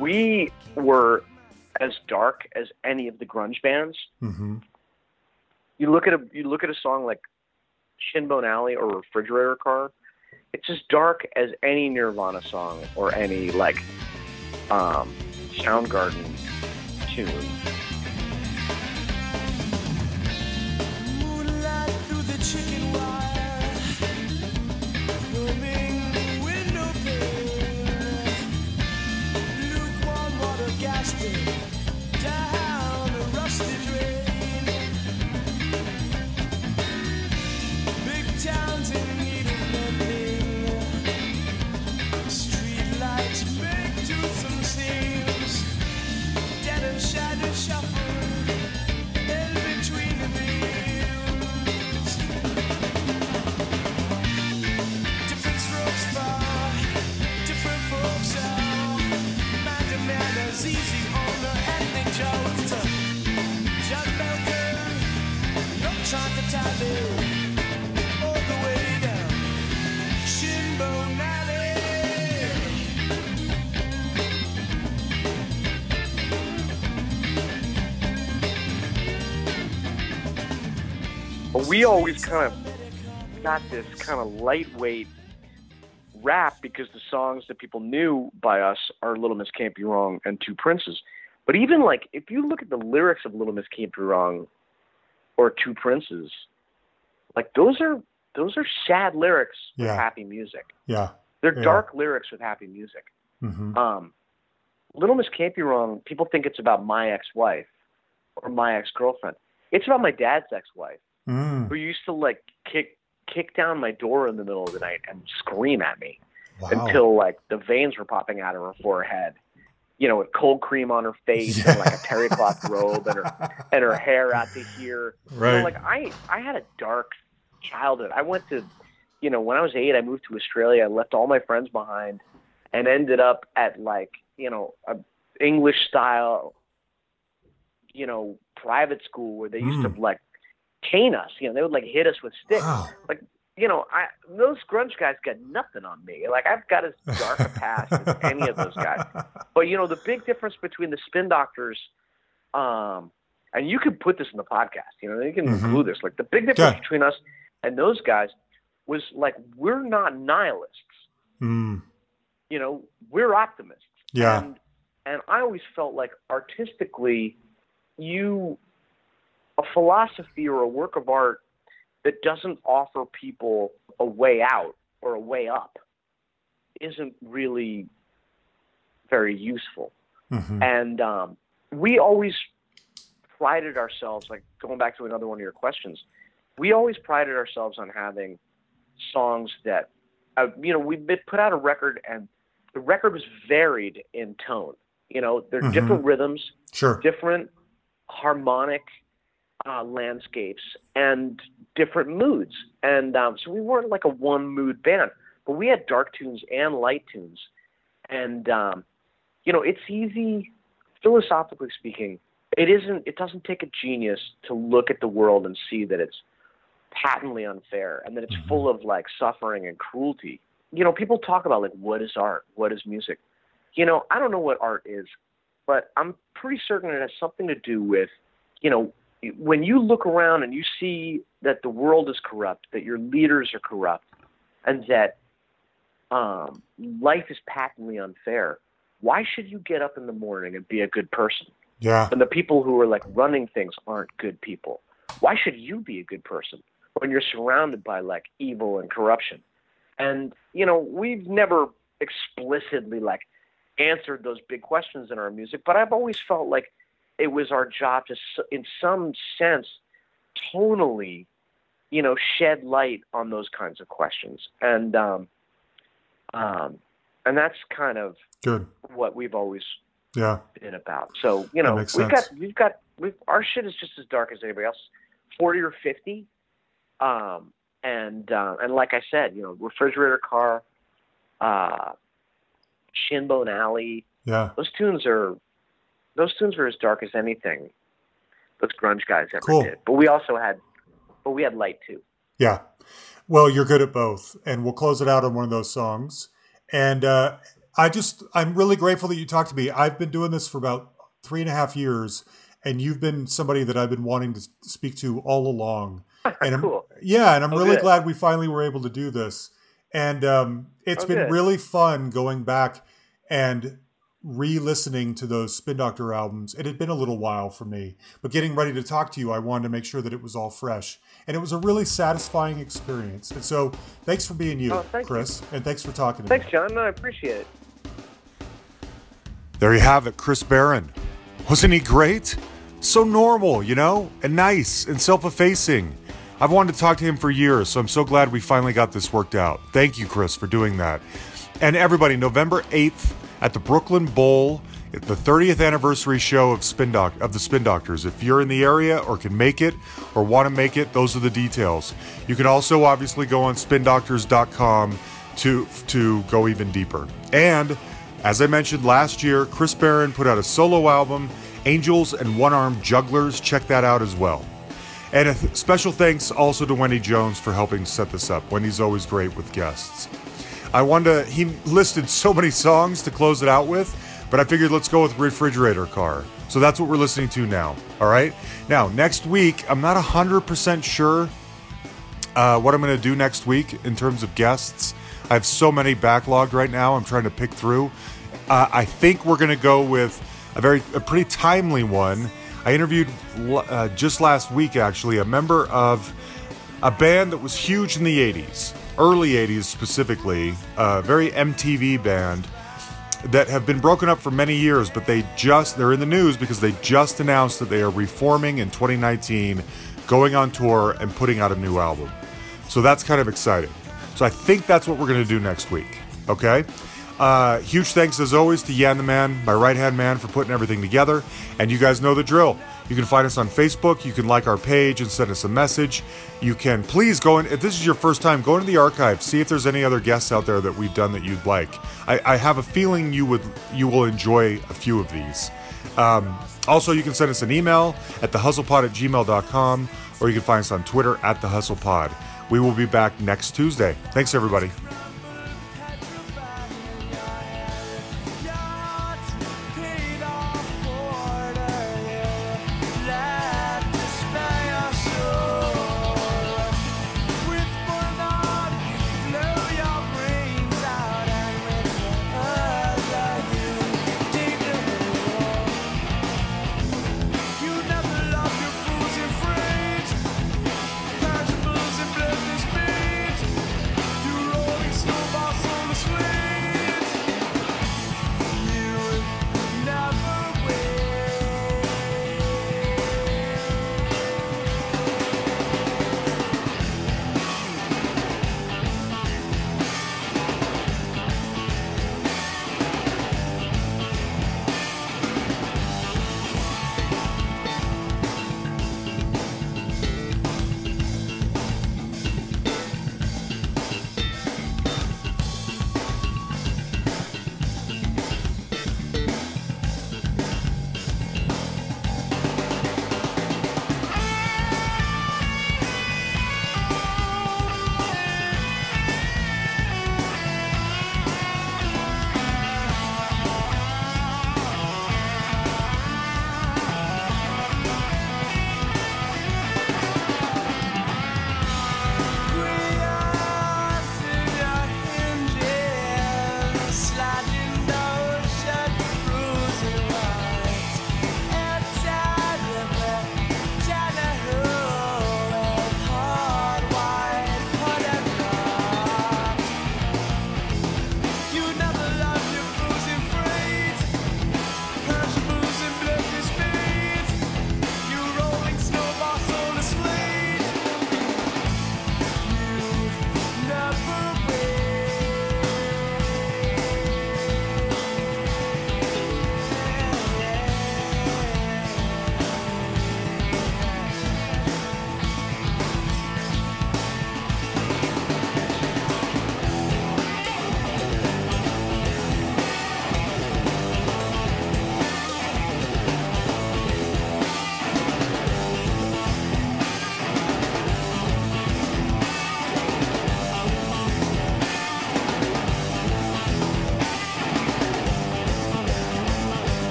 we were as dark as any of the grunge bands. Mm-hmm. You look at a you look at a song like Shinbone Alley or Refrigerator Car. It's as dark as any Nirvana song or any like um, Soundgarden tune. We always kind of got this kind of lightweight rap because the songs that people knew by us are Little Miss Can't Be Wrong and Two Princes. But even like if you look at the lyrics of Little Miss Can't Be Wrong or Two Princes, like those are those are sad lyrics with Yeah. happy music. Yeah. They're Yeah. dark lyrics with happy music. hmm Um, Little Miss Can't Be Wrong. People think it's about my ex-wife or my ex-girlfriend. It's about my dad's ex-wife Mm. who used to like kick kick down my door in the middle of the night and scream at me Wow. until like the veins were popping out of her forehead. You know, with cold cream on her face and like a terry cloth robe and her and her hair out to here. You know, right. like I I had a dark childhood. I went to you know, when I was eight I moved to Australia, I left all my friends behind and ended up at like, you know, a English style, you know, private school where they used Mm. to like cane us. You know, they would like hit us with sticks wow. you know, I those grunge guys got nothing on me. Like I've got as dark a past as any of those guys. But you know, the big difference between the Spin Doctors, um, and you can put this in the podcast. You know, you can Mhm. include this. Like the big difference Yeah. between us and those guys was like we're not nihilists. Mm. You know, we're optimists. Yeah. And, and I always felt like artistically, you, a philosophy or a work of art that doesn't offer people a way out or a way up isn't really very useful. hmm And um, we always prided ourselves, like going back to another one of your questions, we always prided ourselves on having songs that, uh, you know, we put out a record and the record was varied in tone. You know, there are Mhm. different rhythms, Sure. different harmonic uh, landscapes, and different moods. And um, so we weren't like a one mood band, but we had dark tunes and light tunes. And um, you know, it's easy, philosophically speaking. It isn't. It doesn't take a genius to look at the world and see that it's patently unfair and that it's Mhm. full of like suffering and cruelty. You know, people talk about like what is art, what is music. You know, I don't know what art is, but I'm pretty certain it has something to do with, you know, when you look around and you see that the world is corrupt, that your leaders are corrupt, and that um, life is patently unfair, why should you get up in the morning and be a good person? Yeah. when the people who are like running things aren't good people. Why should you be a good person when you're surrounded by like evil and corruption? And you know, we've never explicitly like answered those big questions in our music, but I've always felt like it was our job to, in some sense, tonally, you know, shed light on those kinds of questions. And um, um, and that's kind of Good. what we've always Yeah. been about. So you know, we've got we've got we've, our shit is just as dark as anybody else, forty or fifty. Um, and uh, and like I said, you know, refrigerator car, uh, Shinbone Alley. Yeah. Those tunes are those tunes were as dark as anything those grunge guys ever Cool. did. But we also had, but we had light too. Yeah. Well, you're good at both, and we'll close it out on one of those songs. And uh, I just, I'm really grateful that you talked to me. I've been doing this for about three and a half years, and you've been somebody that I've been wanting to speak to all along. And I'm, cool. yeah, and I'm Oh, really good. glad we finally were able to do this. And um, it's Oh, been good. really fun going back and re-listening to those Spin Doctor albums. It had been a little while for me, but getting ready to talk to you, I wanted to make sure that it was all fresh, and it was a really satisfying experience. And so, thanks for being you, Oh, thank you. Chris, and thanks for talking to Thanks, me. Thanks, John. No, I appreciate it. There you have it, Chris Barron. Wasn't he great? So normal, you know, and nice and self-effacing. I've wanted to talk to him for years, so I'm so glad we finally got this worked out. Thank you, Chris, for doing that. And everybody, November 8th at the Brooklyn Bowl, at the 30th anniversary show of Spin Doc of the Spin Doctors. If you're in the area or can make it or want to make it, those are the details. You can also obviously go on spindoctors.com to to go even deeper. And as I mentioned last year, Chris Barron put out a solo album, Angels and One Armed Jugglers. Check that out as well. And a th- special thanks also to Wendy Jones for helping set this up. Wendy's always great with guests. I wanted to, he listed so many songs to close it out with, but I figured let's go with Refrigerator Car. So that's what we're listening to now. All right. Now, next week, I'm not 100% sure uh, what I'm going to do next week in terms of guests. I have so many backlogged right now. I'm trying to pick through. Uh, I think we're going to go with a very a pretty timely one. I interviewed uh, just last week actually a member of a band that was huge in the 80s, early 80s specifically, a very MTV band that have been broken up for many years, but they just they're in the news because they just announced that they are reforming in 2019, going on tour and putting out a new album. So that's kind of exciting. So I think that's what we're going to do next week. Okay? Uh, huge thanks as always to Yan the Man, my right hand man, for putting everything together. And you guys know the drill. You can find us on Facebook. You can like our page and send us a message. You can please go in. If this is your first time, go into the archives. See if there's any other guests out there that we've done that you'd like. I, I have a feeling you would you will enjoy a few of these. Um, also, you can send us an email at thehustlepod at gmail.com or you can find us on Twitter at thehustlepod. We will be back next Tuesday. Thanks, everybody.